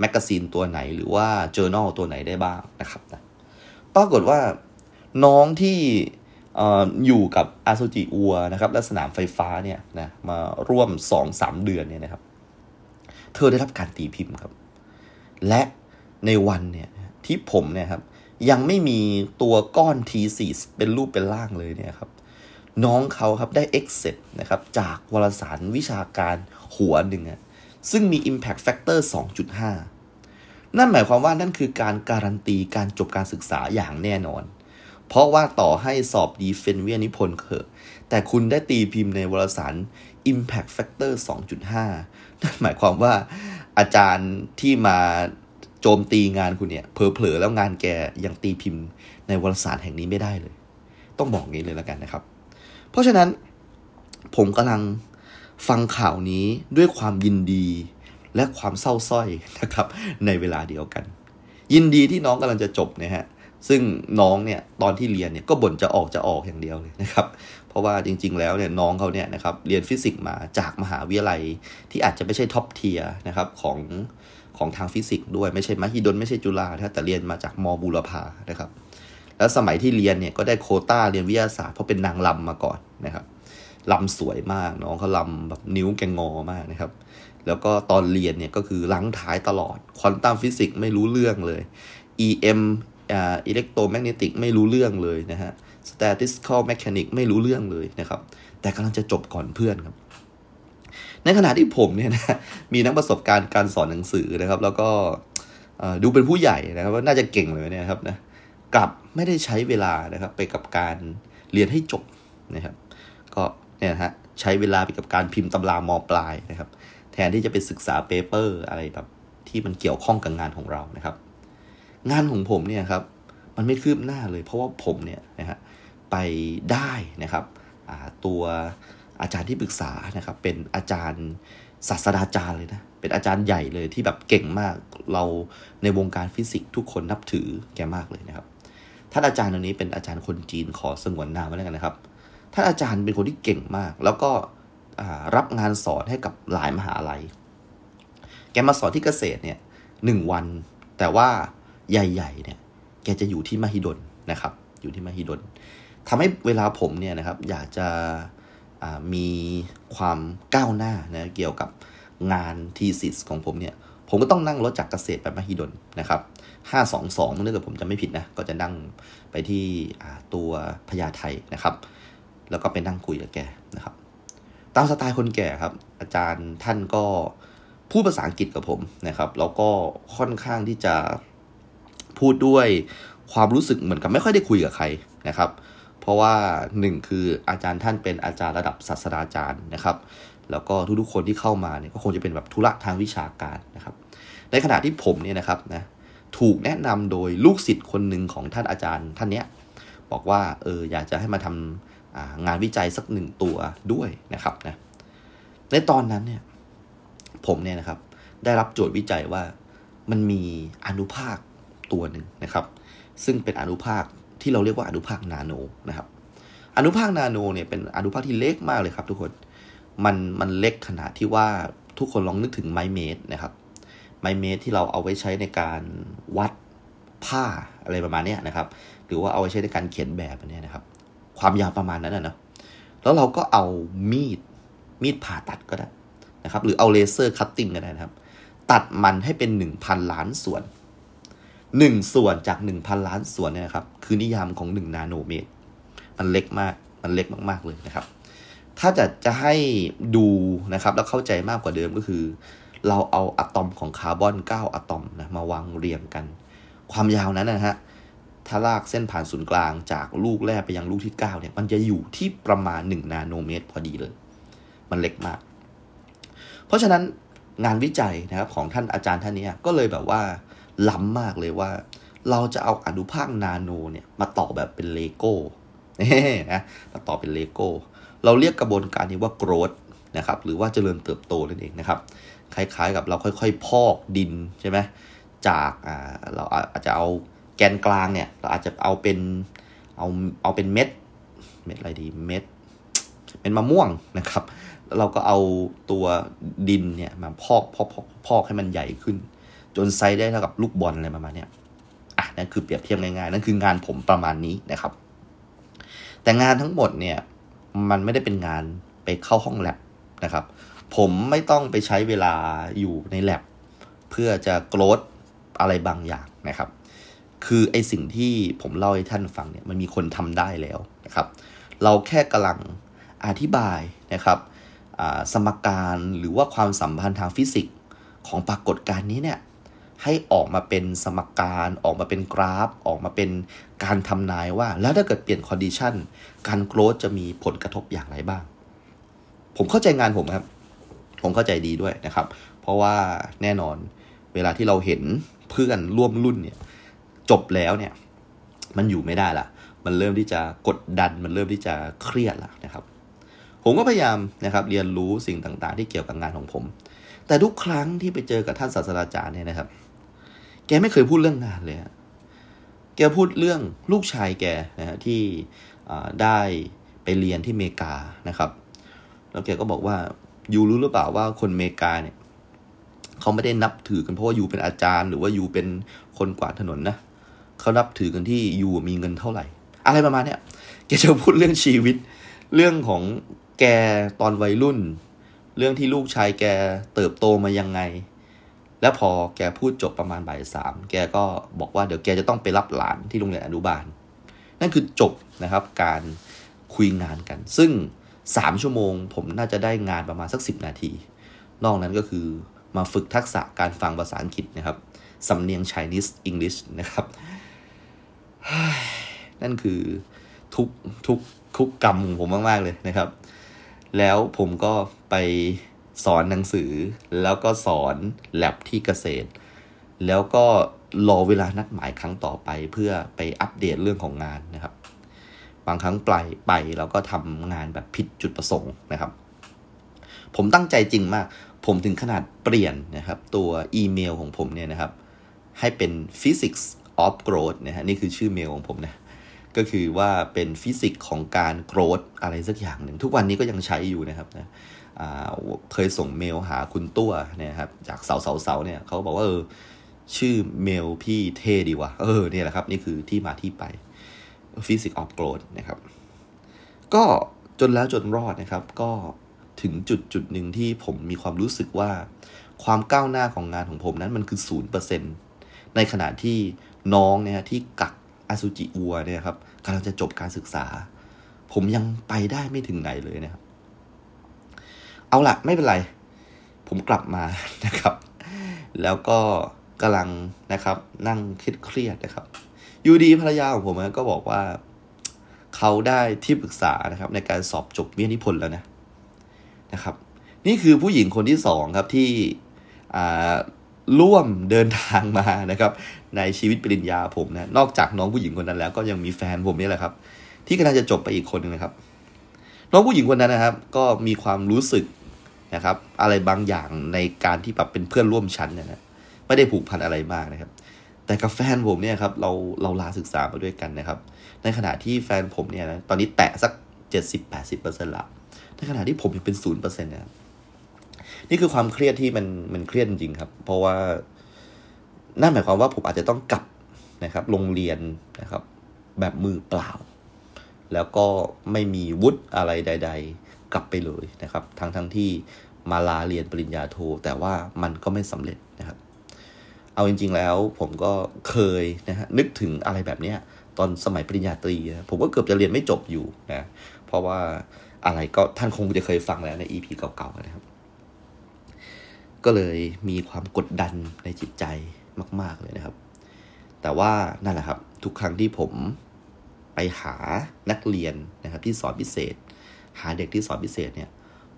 magazine ตัวไหนหรือว่า journal ตัวไหนได้บ้างนะครับนะปรากฏว่าน้องที่ อยู่กับอสุจิวัวนะครับและสนามไฟฟ้าเนี่ยนะมาร่วม 2-3 เดือนเนี่ยนะครับ เธอได้รับการตีพิมพ์ครับ และในวันเนี่ยที่ผมเนี่ยครับยังไม่มีตัวก้อน T4 เป็นรูปเป็นร่างเลยเนี่ยครับ น้องเขาครับได้ accept นะครับจากวารสารวิชาการหัวหนึ่งอะซึ่งมี impact factor 2.5 นั่นหมายความว่านั่นคือการการันตีการจบการศึกษาอย่างแน่นอน เพราะว่าต่อให้สอบดีเฟนเวียนิพนธ์เถอะแต่คุณได้ตีพิมพ์ในวารสาร impact factor 2.5 นั่นหมายความว่าอาจารย์ที่มาโจมตีงานคุณเนี่ยเผลอๆแล้วงานแกยังตีพิมพ์ในวารสารแห่งนี้ไม่ได้เลย ต้องบอกงี้เลยแล้วกันนะครับ เพราะฉะนั้นผมกำลังฟังข่าวนี้ด้วยความยินดีและความเศร้าส้อยนะครับ ในเวลาเดียวกัน ยินดีที่น้องกำลังจะจบนะฮะ ซึ่งน้องเนี่ยตอนที่เรียนเนี่ยก็บ่นจะออกจะออกอย่างเดียวเลยนะครับ เพราะว่าจริง ๆ แล้วเนี่ยน้องเขาเนี่ยนะครับเรียนฟิสิกส์มาจากมหาวิทยาลัยที่อาจจะไม่ใช่ top tier นะครับของของทางฟิสิกส์ด้วยไม่ใช่มหิดลไม่ใช่จุฬาแต่เรียนมาจากม.บูรพานะครับ แล้วสมัยที่เรียนเนี่ยก็ได้โควตาเรียนวิทยาศาสตร์เพราะเป็นนางรำมาก่อนนะครับรำสวยมากน้องเขารำแบบนิ้วแกงงอมากนะครับ แล้วก็ตอนเรียนเนี่ยก็คือรั้งท้ายตลอดควอนตัมฟิสิกส์ไม่รู้เรื่องเลย EM อ่า electromagnetic ไม่รู้เรื่องเลยนะฮะ statistical mechanics ไม่รู้เรื่องเลยนะครับ แต่กำลังจะจบก่อนเพื่อนครับ ในขณะที่ผมเนี่ยนะมีนักประสบการณ์การสอนหนังสือนะครับ แล้วก็ดูเป็นผู้ใหญ่นะครับว่าน่าจะเก่งเลยเนี่ยครับนะกลับไม่ได้ใช้เวลานะครับ ไปกับการเรียนให้จบนะครับ ก็เนี่ยฮะใช้เวลาไปกับการพิมพ์ตำราม.ปลายนะครับ แทนที่จะไปศึกษา paper อะไรแบบที่มันเกี่ยวข้องกับงานของเรานะครับ งานของผมเนี่ยครับมันไม่คืบหน้าเลย เพราะว่าผมเนี่ยนะฮะไปได้นะครับตัวอาจารย์ที่ปรึกษานะครับ เป็นอาจารย์ศาสตราจารย์เลยนะเป็นอาจารย์ใหญ่เลยที่แบบเก่งมากเราในวงการฟิสิกส์ทุกคนนับถือแกมากเลยนะครับ ท่านอาจารย์ตรงนี้เป็นอาจารย์คนจีนขอสงวนนามไว้แล้วกันนะครับ ท่านอาจารย์เป็นคนที่เก่งมาก แล้วก็รับงานสอนให้กับหลายมหาลัย แกมาสอนที่เกษตรเนี่ยหนึ่งวัน แต่ว่า ใหญ่ๆเนี่ยแกจะอยู่ที่มหิดลนะครับ อยู่ที่มหิดลทำให้เวลาผมเนี่ยนะครับอยากจะมีความก้าวหน้านะเกี่ยวกับงานทีสิสของผมเนี่ยผมก็ต้องนั่งรถจากเกษตรไปมหิดลนะครับ522เนื่องจากผมจะไม่ผิดนะ ก็จะนั่งไปที่ตัวพญาไทนะครับ แล้วก็ไปนั่งคุยกับแกนะครับ ตามสไตล์คนแก่ครับ อาจารย์ท่านก็พูดภาษาอังกฤษกับผมนะครับ แล้วก็ค่อนข้างที่จะ พูดด้วยความรู้สึกเหมือนกับไม่ค่อยได้คุยกับใครนะครับ เพราะว่าหนึ่งคืออาจารย์ท่านเป็นอาจารย์ระดับศาสตราจารย์นะครับ แล้วก็ทุกๆคนที่เข้ามาเนี่ยก็คงจะเป็นแบบธุระทางวิชาการนะครับ ในขณะที่ผมเนี่ยนะครับนะถูกแนะนำโดยลูกศิษย์คนหนึ่งของท่านอาจารย์ท่านเนี้ยบอกว่าเอออยากจะให้มาทำงานวิจัยสักหนึ่งตัวด้วยนะครับนะในตอนนั้นเนี่ยผมเนี่ยนะครับได้รับโจทย์วิจัยว่ามันมีอนุภาค ตัวหนึ่งนะครับ ซึ่งเป็นอนุภาคที่เราเรียกว่าอนุภาคนาโนนะครับ อนุภาคนาโนเนี่ยเป็นอนุภาคที่เล็กมากเลยครับ ทุกคนมันมันเล็กขนาดที่ว่าทุกคนลองนึกถึงไม้เมตรนะครับ ไม้เมตรที่เราเอาไว้ใช้ในการวัดผ้าอะไรประมาณนี้นะครับ หรือว่าเอาไว้ใช้ในการเขียนแบบนี้นะครับ ความยาวประมาณนั้นนะเนาะแล้วเราก็เอามีดมีดผ่าตัดก็ได้นะครับ หรือเอา laser cutting ก็ได้นะครับ ตัดมันให้เป็นหนึ่งพันล้านส่วน หนึ่งส่วนจากหนึ่งพันล้านส่วนเนี่ยครับ คือนิยามของหนึ่งนาโนเมตร มันเล็กมาก มันเล็กมาก ๆ เลยนะครับ ถ้าจะจะให้ดูนะครับ แล้วเข้าใจมากกว่าเดิมก็คือ เราเอาอะตอมของคาร์บอน 9 อะตอมนะมาวางเรียงกัน ความยาวนั้นนะฮะถ้าลากเส้นผ่านศูนย์กลางจากลูกแรกไปยังลูกที่ 9 เนี่ย มันจะอยู่ที่ประมาณ 1 นาโนเมตร พอดีเลย มันเล็กมาก เพราะฉะนั้นงานวิจัยนะครับของท่านอาจารย์ท่านนี้ก็เลยแบบว่า ล้ำมากเลยว่า เราจะเอาอนุภาคนาโนเนี่ยมาต่อแบบเป็นเลโก้นะมาต่อเป็นเลโก้ เราเรียกกระบวนการนี้ว่า growth นะครับหรือว่าเจริญเติบโตนั่นเองนะครับ คล้ายๆกับเราค่อย ๆ พอกดินใช่ไหมจากอ่าเราอาจจะเอาแกนกลางเนี่ยเราอาจจะเอาเป็นเอาเอาเป็นเม็ดเม็ดอะไรดีเม็ดเป็นมะม่วงนะครับแล้วเราก็เอาตัวดินเนี่ยมาพอกพอกพอกให้มันใหญ่ขึ้น จนไซส์ได้เท่ากับลูกบอลอะไรประมาณเนี้ยอะนั่นคือเปรียบเทียบง่ายๆนั่นคืองานผมประมาณนี้นะครับ แต่งานทั้งหมดเนี่ยมันไม่ได้เป็นงานไปเข้าห้องแลบนะครับ ผมไม่ต้องไปใช้เวลาอยู่ในแลบเพื่อจะโกรธอะไรบางอย่างนะครับ คือไอสิ่งที่ผมเล่าให้ท่านฟังเนี่ยมันมีคนทำได้แล้วนะครับ เราแค่กำลังอธิบายนะครับสมการหรือว่าความสัมพันธ์ทางฟิสิกส์ของปรากฏการณ์นี้เนี่ย ให้ออกมาเป็นสมการออกมาเป็นกราฟ ออกมาเป็นการทำนายว่า แล้วถ้าเกิดเปลี่ยน condition การ growth จะมีผลกระทบอย่างไรบ้าง ผมเข้าใจงานผมครับ ผมเข้าใจดีด้วยนะครับ เพราะว่าแน่นอนเวลาที่เราเห็นเพื่อนร่วมรุ่นเนี่ยจบแล้วเนี่ยมันอยู่ไม่ได้ละมันเริ่มที่จะกดดัน มันเริ่มที่จะเครียดละนะครับ ผมก็พยายามนะครับเรียนรู้สิ่งต่างๆ ที่เกี่ยวกับงานของผม แต่ทุกครั้งที่ไปเจอกับท่านศาสตราจารย์เนี่ยนะครับ แกไม่เคยพูดเรื่องงานเลย แกพูดเรื่องลูกชายแกนะฮะที่ได้ไปเรียนที่เมกานะครับ แล้วแกก็บอกว่า you รู้หรือเปล่าว่าคนเมกาเนี่ยเขาไม่ได้นับถือกันเพราะว่า you เป็นอาจารย์ หรือว่า you เป็นคนกวาดถนนนะเขานับถือกันที่ยูมีเงินเท่าไหร่ อะไรประมาณเนี้ยแกจะพูดเรื่องชีวิต เรื่องของแกตอนวัยรุ่น เรื่องที่ลูกชายแกเติบโตมายังไง แล้วพอแกพูดจบประมาณบ่ายสามแกก็บอกว่าเดี๋ยวแกจะต้องไปรับหลานที่โรงเรียนอนุบาล นั่นคือจบนะครับการคุยงานกัน ซึ่งสามชั่วโมง ผมน่าจะได้งานประมาณสักสิบนาที นอกนั้นก็คือมาฝึกทักษะการฟังภาษาอังกฤษนะครับ สำเนียง Chinese English นะครับ นั่นคือทุกทุกทุกกรรมของผมมาก ๆ เลยนะครับ แล้วผมก็ไป สอนหนังสือ แล้วก็สอนแลบที่เกษตร แล้วก็รอเวลานัดหมายครั้งต่อไปเพื่อไปอัปเดตเรื่องของงานนะครับ บางครั้งไปไปเราก็ทำงานแบบผิดจุดประสงค์นะครับ ผมตั้งใจจริงมาก ผมถึงขนาดเปลี่ยนนะครับ ตัวอีเมลของผมเนี่ยนะครับ ให้เป็น physics of growth นะฮะนี่คือชื่อเมลของผมนะก็คือว่าเป็นฟิสิกส์ของการโกรธอะไรสักอย่างหนึ่ง ทุกวันนี้ก็ยังใช้อยู่นะครับนะ เคยส่งเมลหาคุณตัวนะครับจากเสาเสาเสาเนี่ยเขาบอกว่าเออชื่อเมลพี่เท่ดีวะเออเนี่ยแหละครับ นี่คือที่มาที่ไป Physics of Growth นะครับ ก็จนแล้วจนรอดนะครับ ก็ถึงจุดจุดหนึ่งที่ผมมีความรู้สึกว่า ความก้าวหน้าของงานของผมนั้นมันคือศูนย์เปอร์เซ็นในขณะที่น้องเนี่ยที่กักอาซูจิวัวเนี่ยครับกำลังจะจบการศึกษา ผมยังไปได้ไม่ถึงไหนเลยนะครับ เอาละไม่เป็นไร ผมกลับมานะครับ แล้วก็กำลังนะครับ นั่งคิดเครียดนะครับยูดีภรรยาของผมก็บอกว่า เขาได้ที่ปรึกษานะครับ ในการสอบจบวิทยานิพนธ์แล้วนะนะครับ นี่คือผู้หญิงคนที่สองครับที่ร่วมเดินทางมานะครับ ในชีวิตปริญญาผมนะนอกจากน้องผู้หญิงคนนั้นแล้วก็ยังมีแฟนผมนี่แหละครับ ที่กำลังจะจบไปอีกคนนึงนะครับ น้องผู้หญิงคนนั้นนะครับ ก็มีความรู้สึก นะครับ อะไรบางอย่างในการที่แบบเป็นเพื่อนร่วมชั้นเนี่ยนะไม่ได้ผูกพันอะไรมากนะครับ แต่กับแฟนผมเนี่ยครับเราเราลาศึกษามาด้วยกันนะครับ ในขณะที่แฟนผมเนี่ยนะตอนนี้แตะสักเจ็ดสิบแปดสิบเปอร์เซ็นต์ละในขณะที่ผมยังเป็นศูนย์เปอร์เซ็นต์เนี่ยนี่คือความเครียดที่มันมันเครียดจริงครับ เพราะว่านั่นหมายความว่าผมอาจจะต้องกลับนะครับ โรงเรียนนะครับ แบบมือเปล่า แล้วก็ไม่มีวุฒิอะไรใด ๆ กลับไปเลยนะครับ ทั้งทั้งที่มาลาเรียนปริญญาโท แต่ว่ามันก็ไม่สำเร็จนะครับ เอาจริง ๆ แล้วผมก็เคยนะฮะนึกถึงอะไรแบบนี้ตอนสมัยปริญญาตรีนะผมก็เกือบจะเรียนไม่จบอยู่นะเพราะว่าอะไรก็ท่านคงจะเคยฟังแล้วใน EP เก่าๆนะครับ ก็เลยมีความกดดันในจิตใจมาก ๆเลยนะครับ แต่ว่านั่นแหละครับ ทุกครั้งที่ผมไปหานักเรียนนะครับที่สอนพิเศษ หาเด็กที่สอนพิเศษเนี่ย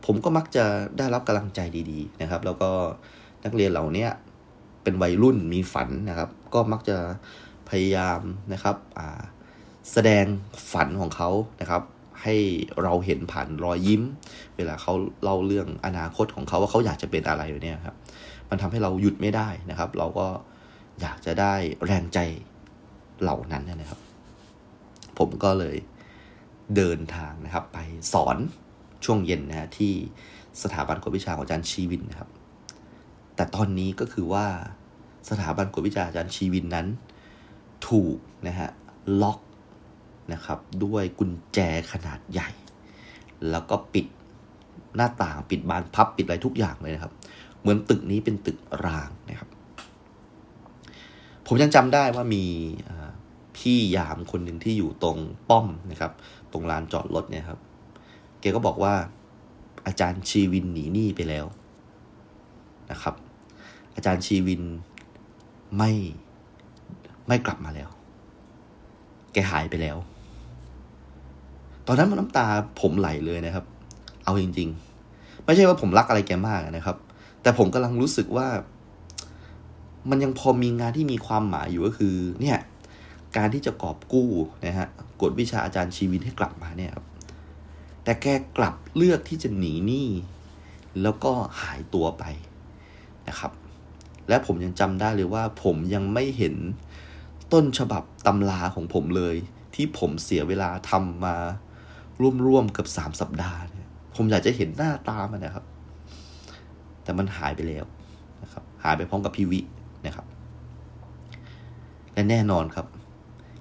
ผมก็มักจะได้รับกำลังใจดีๆนะครับ แล้วก็นักเรียนเหล่านี้เป็นวัยรุ่นมีฝันนะครับ ก็มักจะพยายามนะครับแสดงฝันของเขานะครับให้เราเห็นผ่านรอยยิ้ม เวลาเขาเล่าเรื่องอนาคตของเขาว่าเขาอยากจะเป็นอะไรเนี่ยครับ มันทำให้เราหยุดไม่ได้นะครับ เราก็อยากจะได้แรงใจเหล่านั้นนะครับ ผมก็เลย เดินทางนะครับ ไปสอนช่วงเย็นนะฮะที่สถาบันกวดวิชาของอาจารย์ชีวินนะครับ แต่ตอนนี้ก็คือว่าสถาบันกวดวิชาอาจารย์ชีวินนั้น ถูกนะฮะล็อกนะครับ ด้วยกุญแจขนาดใหญ่ แล้วก็ปิดหน้าต่างปิดบานพับปิดอะไรทุกอย่างเลยนะครับ เหมือนตึกนี้เป็นตึกร้างนะครับ ผมยังจำได้ว่ามี พี่ยามคนหนึ่งที่อยู่ตรงป้อมนะครับ ตรงลานจอดรถเนี่ยครับแกก็บอกว่า อาจารย์ชีวินหนีหนี้ไปแล้วนะครับ อาจารย์ชีวินไม่ไม่กลับมาแล้ว แกหายไปแล้ว ตอนนั้นมันน้ำตาผมไหลเลยนะครับ เอาจริง ๆ ไม่ใช่ว่าผมรักอะไรแกมากนะครับ แต่ผมกำลังรู้สึกว่า มันยังพอมีงานที่มีความหมายอยู่ก็คือ เนี่ย การที่จะกอบกู้นะฮะกฎวิชาอาจารย์ชีวินให้กลับมาเนี่ยครับแต่แกกลับเลือกที่จะหนีหนี้แล้วก็หายตัวไปนะครับ และผมยังจำได้เลยว่า ผมยังไม่เห็นต้นฉบับตำราของผมเลย ที่ผมเสียเวลาทำมาร่วมๆกับสามสัปดาห์เนี่ยผมอยากจะเห็นหน้าตามันนะครับ แต่มันหายไปแล้วนะครับ หายไปพร้อมกับพีวินะครับ และแน่นอนครับ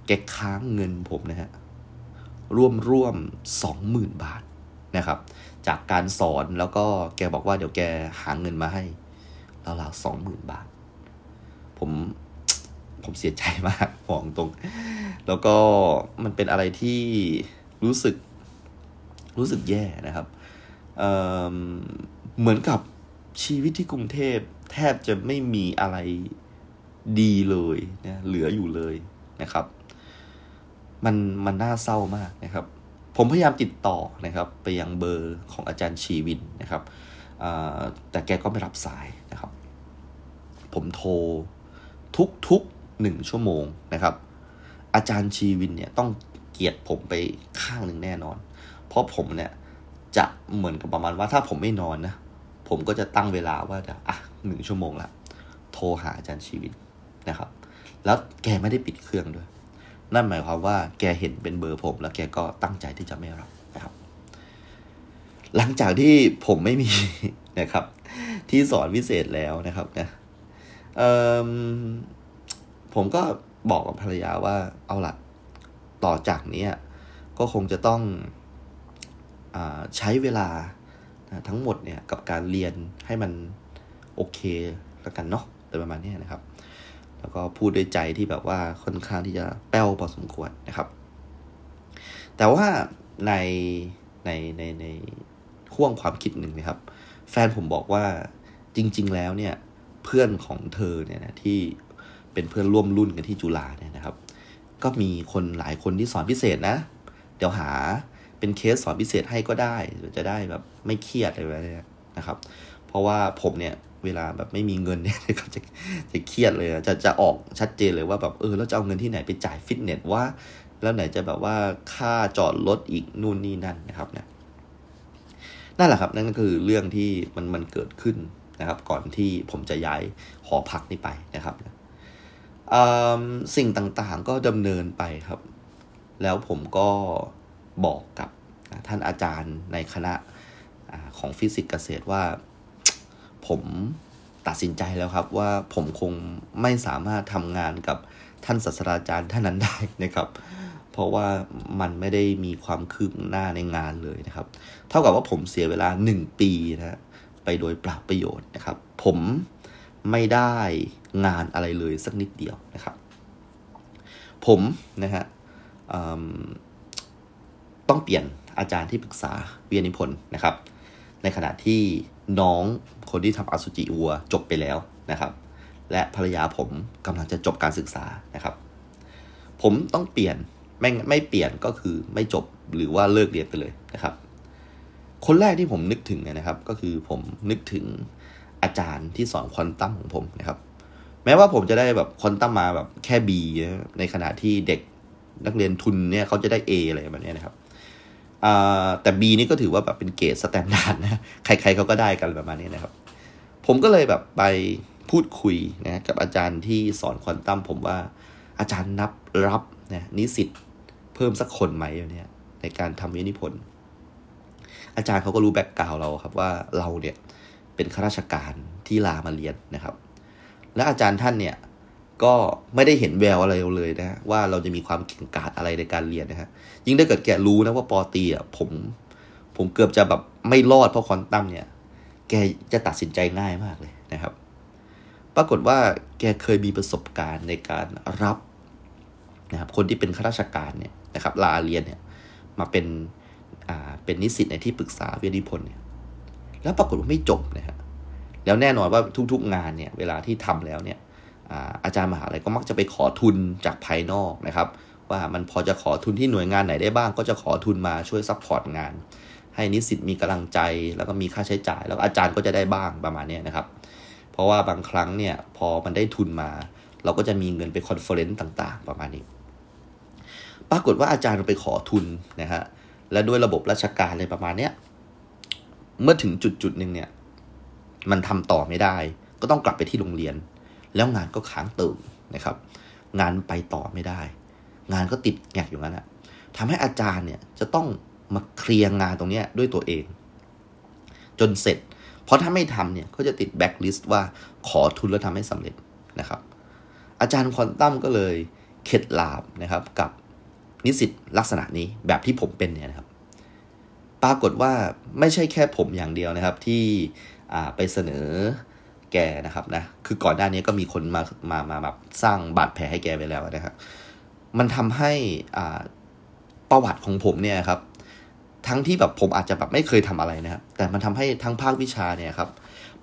แกค้างเงินผมนะฮะร่วมร่วมสองหมื่นบาทนะครับ จากการสอนแล้วก็แกบอกว่าเดี๋ยวแกหาเงินมาให้ราวๆสองหมื่นบาท ผมผมเสียใจมากมองตรง แล้วก็มันเป็นอะไรที่รู้สึกรู้สึกแย่นะครับเเหมือนกับชีวิตที่กรุงเทพแทบจะไม่มีอะไรดีเลยนะเหลืออยู่เลยนะครับ มันมันน่าเศร้ามากนะครับ ผมพยายามติดต่อนะครับ ไปยังเบอร์ของอาจารย์ชีวินนะครับแต่แกก็ไม่รับสายนะครับ ผมโทรทุกทุกหนึ่งชั่วโมงนะครับ อาจารย์ชีวินเนี่ยต้องเกลียดผมไปข้างหนึ่งแน่นอน เพราะผมเนี่ยจะเหมือนกับประมาณว่าถ้าผมไม่นอนนะผมก็จะตั้งเวลาว่าจะอะหนึ่งชั่วโมงละโทรหาอาจารย์ชีวินนะครับ แล้วแกไม่ได้ปิดเครื่องด้วย นั่นหมายความว่าแกเห็นเป็นเบอร์ผม แล้วแกก็ตั้งใจที่จะไม่รับนะครับ หลังจากที่ผมไม่มีนะครับ ที่สอนพิเศษแล้วนะครับนะผมก็บอกกับภรรยาว่าเอาละต่อจากนี้ก็คงจะต้องอใช้เวลาทั้งหมดเนี่ยกับการเรียนให้มันโอเคแล้วกันเนาะโดยประมาณนี้นะครับ แล้วก็พูดด้วยใจที่แบบว่าค่อนข้างที่จะแป้วพอสมควรนะครับ แต่ว่าในในในในห่วงความคิดหนึ่งนะครับ แฟนผมบอกว่าจริง ๆ แล้วเนี่ยเพื่อนของเธอเนี่ยนะที่เป็นเพื่อนร่วมรุ่นกันที่จุฬาเนี่ยนะครับ ก็มีคนหลายคนที่สอนพิเศษนะ เดี๋ยวหาเป็นเคสสอนพิเศษให้ก็ได้จะได้แบบไม่เครียดอะไรแบบนี้นะครับ เพราะว่าผมเนี่ย เวลาแบบไม่มีเงินเนี่ยก็จะจะเครียดเลยจะจะออกชัดเจนเลยว่าแบบเออแล้วจะเอาเงินที่ไหนไปจ่ายฟิตเนสว่า แล้วไหนจะแบบว่าค่าจอดรถอีกนู่นนี่นั่นนะครับเนี่ยนั่นแหละครับนั่นก็คือเรื่องที่มันมันเกิดขึ้นนะครับ ก่อนที่ผมจะย้ายหอพักนี้ไปนะครับสิ่งต่างๆก็ดำเนินไปครับ แล้วผมก็บอกกับท่านอาจารย์ในคณะของฟิสิกส์เกษตรว่า ผมตัดสินใจแล้วครับว่าผมคงไม่สามารถทำงานกับท่านศาสตราจารย์ท่านนั้นได้นะครับ เพราะว่ามันไม่ได้มีความคืบหน้าในงานเลยนะครับ เท่ากับว่าผมเสียเวลาหนึ่งปีนะไปโดยปราบประโยชน์นะครับ ผมไม่ได้งานอะไรเลยสักนิดเดียวนะครับ ผมนะฮะต้องเปลี่ยนอาจารย์ที่ปรึกษาเวียนิพนธ์นะครับ ในขณะที่ น้องคนที่ทำอสุจิวัวจบไปแล้วนะครับ และภรรยาผมกำลังจะจบการศึกษานะครับ ผมต้องเปลี่ยนไม่ไม่เปลี่ยนก็คือไม่จบหรือว่าเลิกเรียนไปเลยนะครับ คนแรกที่ผมนึกถึงนะครับ ก็คือผมนึกถึงอาจารย์ที่สอนควอนตัมของผมนะครับ แม้ว่าผมจะได้แบบควอนตัมมาแบบแค่ B ในขณะที่เด็กนักเรียนทุนเนี่ยเขาจะได้ A อะไรแบบนี้นะครับ แต่ B นี่ก็ถือว่าแบบเป็นเกรด standard นะใครๆเขาก็ได้กันประมาณนี้นะครับ ผมก็เลยแบบไปพูดคุยนะกับอาจารย์ที่สอนควอนตัมผมว่าอาจารย์นับรับนะนิสิตเพิ่มสักคนไหมเนี่ยในการทำวินิพนธ์อาจารย์เขาก็รู้ background เราครับว่าเราเนี่ยเป็นข้าราชการที่ลามาเรียนนะครับ และอาจารย์ท่านเนี่ย ก็ไม่ได้เห็นแววอะไรเลยนะว่าเราจะมีความเก่งกาจอะไรในการเรียนนะฮะยิ่งถ้าเกิดแกรู้นะว่าปอตีอะผม ผมเกือบจะแบบไม่รอดเพราะควอนตัมเนี่ย แกจะตัดสินใจง่ายมากเลยนะครับ ปรากฏว่าแกเคยมีประสบการณ์ในการรับนะครับคนที่เป็นข้าราชการเนี่ยนะครับลาเรียนเนี่ยมาเป็นอ่าเป็นนิสิตในที่ปรึกษาวิทยพลเนี่ยแล้วปรากฏว่าไม่จบนะฮะแล้วแน่นอนว่าทุกๆงานเนี่ย เวลาที่ทำแล้วเนี่ย อาจารย์มหาลัยก็มักจะไปขอทุนจากภายนอกนะครับ ว่ามันพอจะขอทุนที่หน่วยงานไหนได้บ้างก็จะขอทุนมาช่วย support งาน ให้นิสิตมีกำลังใจ แล้วก็มีค่าใช้จ่าย แล้วอาจารย์ก็จะได้บ้างประมาณนี้นะครับ เพราะว่าบางครั้งเนี่ยพอมันได้ทุนมา เราก็จะมีเงินไป conference ต่าง ๆ ประมาณนี้ ปรากฏว่าอาจารย์ไปขอทุนนะฮะและด้วยระบบราชการอะไรประมาณเนี้ยเมื่อถึงจุดจุดหนึ่งเนี่ย มันทำต่อไม่ได้ ก็ต้องกลับไปที่โรงเรียน แล้วงานก็ค้างเติ่งนะครับ งานไปต่อไม่ได้ งานก็ติดแหง็กอยู่นั้นอะทำให้อาจารย์เนี่ยจะต้องมาเคลียร์งานตรงนี้ด้วยตัวเอง จนเสร็จ เพราะถ้าไม่ทำเนี่ยก็จะติดแบ็กลิสต์ว่าขอทุนแล้วทำให้สำเร็จนะครับ อาจารย์ควอนตัมก็เลยเข็ดหลาบนะครับกับนิสิตลักษณะนี้แบบที่ผมเป็นเนี่ยนะครับ ปรากฏว่าไม่ใช่แค่ผมอย่างเดียวนะครับที่ไปเสนอ แกนะครับนะคือก่อนหน้านี้ก็มีคนมามามาแบบสร้างบาดแผลให้แกไปแล้วนะครับ มันทำให้อ่าประวัติของผมเนี่ยครับ ทั้งที่แบบผมอาจจะแบบไม่เคยทำอะไรนะครับ แต่มันทำให้ทั้งภาควิชาเนี่ยครับ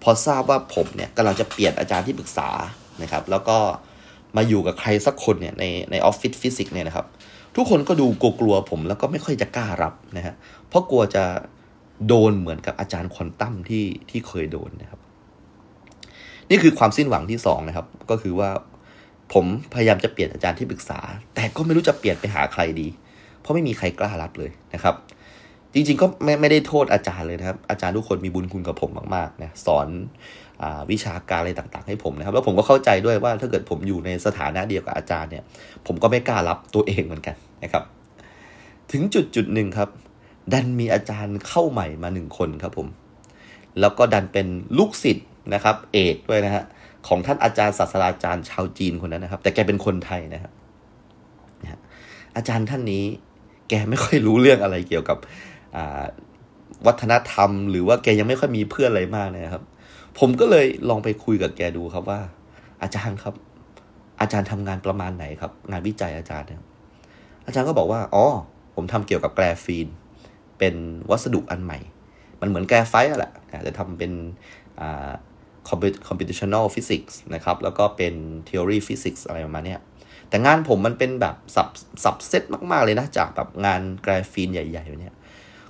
พอทราบว่าผมเนี่ยกำลังจะเปลี่ยนอาจารย์ที่ปรึกษานะครับ แล้วก็มาอยู่กับใครสักคนเนี่ยในในออฟฟิศฟิสิกส์เนี่ยนะครับ ทุกคนก็ดูกลัวผมแล้วก็ไม่ค่อยจะกล้ารับนะฮะเพราะกลัวจะโดนเหมือนกับอาจารย์ควอนตัมที่ที่เคยโดนนะครับ นี่คือความสิ้นหวังที่สองนะครับ ก็คือว่าผมพยายามจะเปลี่ยนอาจารย์ที่ปรึกษา แต่ก็ไม่รู้จะเปลี่ยนไปหาใครดี เพราะไม่มีใครกล้ารับเลยนะครับ จริงๆ ก็ไม่ไม่ได้โทษอาจารย์เลยนะครับ อาจารย์ทุกคนมีบุญคุณกับผมมากๆนะสอนอวิชาการอะไรต่างๆ ให้ผมนะครับ แล้วผมก็เข้าใจด้วยว่าถ้าเกิดผมอยู่ในสถานะเดียวกับอาจารย์เนี่ย ผมก็ไม่กล้ารับตัวเองเหมือนกันนะครับ ถึงจุดจุดหนึ่งครับ ดันมีอาจารย์เข้าใหม่มาหนึ่งคนครับผม แล้วก็ดันเป็นลูกศิษย์ นะครับเอกด้วยนะฮะของท่านอาจารย์ศาสตราจารย์ชาวจีนคนนั้นนะครับ แต่แกเป็นคนไทยนะครับอาจารย์ท่านนี้แกไม่ค่อยรู้เรื่องอะไรเกี่ยวกับวัฒนธรรม หรือว่าแกยังไม่ค่อยมีเพื่อนอะไรมากนะครับ ผมก็เลยลองไปคุยกับแกดูครับว่า อาจารย์ครับ อาจารย์ทำงานประมาณไหนครับ งานวิจัยอาจารย์เนี่ยอาจารย์ก็บอกว่าอ๋อผมทำเกี่ยวกับแกรฟีน เป็นวัสดุอันใหม่ มันเหมือนแกรไฟต์แหละแต่ทำเป็น computational physics นะครับ แล้วก็เป็น theory physics อะไรประมาณนี้แต่งานผมมันเป็นแบบสับสับเซตมาก ๆ เลยนะ จากแบบงานกราฟีนใหญ่ๆเนี่ย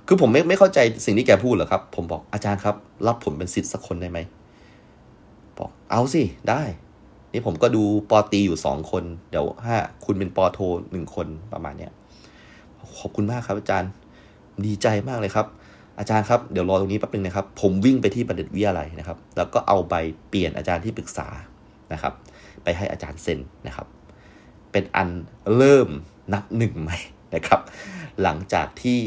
คือผมไม่ไม่เข้าใจสิ่งที่แกพูดหรอครับ ผมบอกอาจารย์ครับ รับผมเป็นสิทธิ์สักคนได้ไหม บอกเอาสิ ได้ นี่ผมก็ดูปอตีอยู่สองคน เดี๋ยวห้าคุณเป็นปอโทหนึ่งคนประมาณเนี้ยขอบคุณมากครับอาจารย์ ดีใจมากเลยครับ อาจารย์ครับเดี๋ยวรอตรงนี้แป๊บนึงนะครับ ผมวิ่งไปที่ประเด็นวิทยาลัยนะครับ แล้วก็เอาใบเปลี่ยนอาจารย์ที่ปรึกษานะครับ ไปให้อาจารย์เซ็นนะครับ เป็นอันเริ่มนับหนึ่งใหม่นะครับ หลังจากที่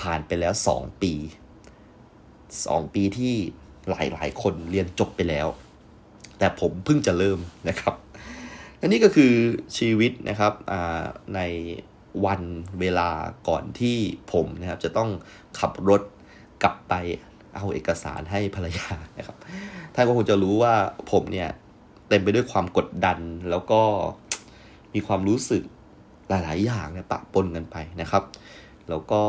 ผ่านไปแล้วสองปีสองปีที่หลายหลายคนเรียนจบไปแล้ว แต่ผมเพิ่งจะเริ่มนะครับและนี่ก็คือชีวิตนะครับในวันเวลาก่อนที่ผมนะครับจะต้องขับรถ กลับไปเอาเอกสารให้ภรรยานะครับท่านก็คงจะรู้ว่าผมเนี่ยเต็มไปด้วยความกดดันแล้วก็มีความรู้สึกหลาย ๆ อย่างเนี่ยปะปนกันไปนะครับ แล้วก็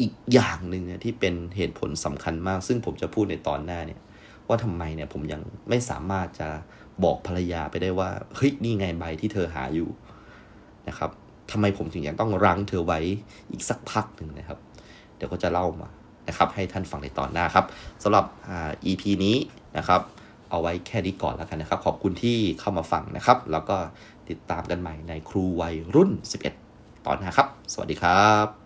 อีกอย่างหนึ่งที่เป็นเหตุผลสำคัญมาก ซึ่งผมจะพูดในตอนหน้าเนี่ย ว่าทำไมเนี่ยผมยังไม่สามารถจะบอกภรรยาไปได้ว่าเฮ้ยนี่ไงใบที่เธอหาอยู่นะครับทำไมผมถึงยังต้องรั้งเธอไว้อีกสักพักหนึ่งนะครับ เดี๋ยวก็จะเล่ามา นะครับให้ท่านฟังในตอนหน้าครับสำหรับอ่า EP นี้นะครับเอาไว้แค่นี้ก่อนแล้วกันนะครับ ขอบคุณที่เข้ามาฟังนะครับ แล้วก็ติดตามกันใหม่ในครูวัยรุ่น 11 ตอนหน้าครับ สวัสดีครับ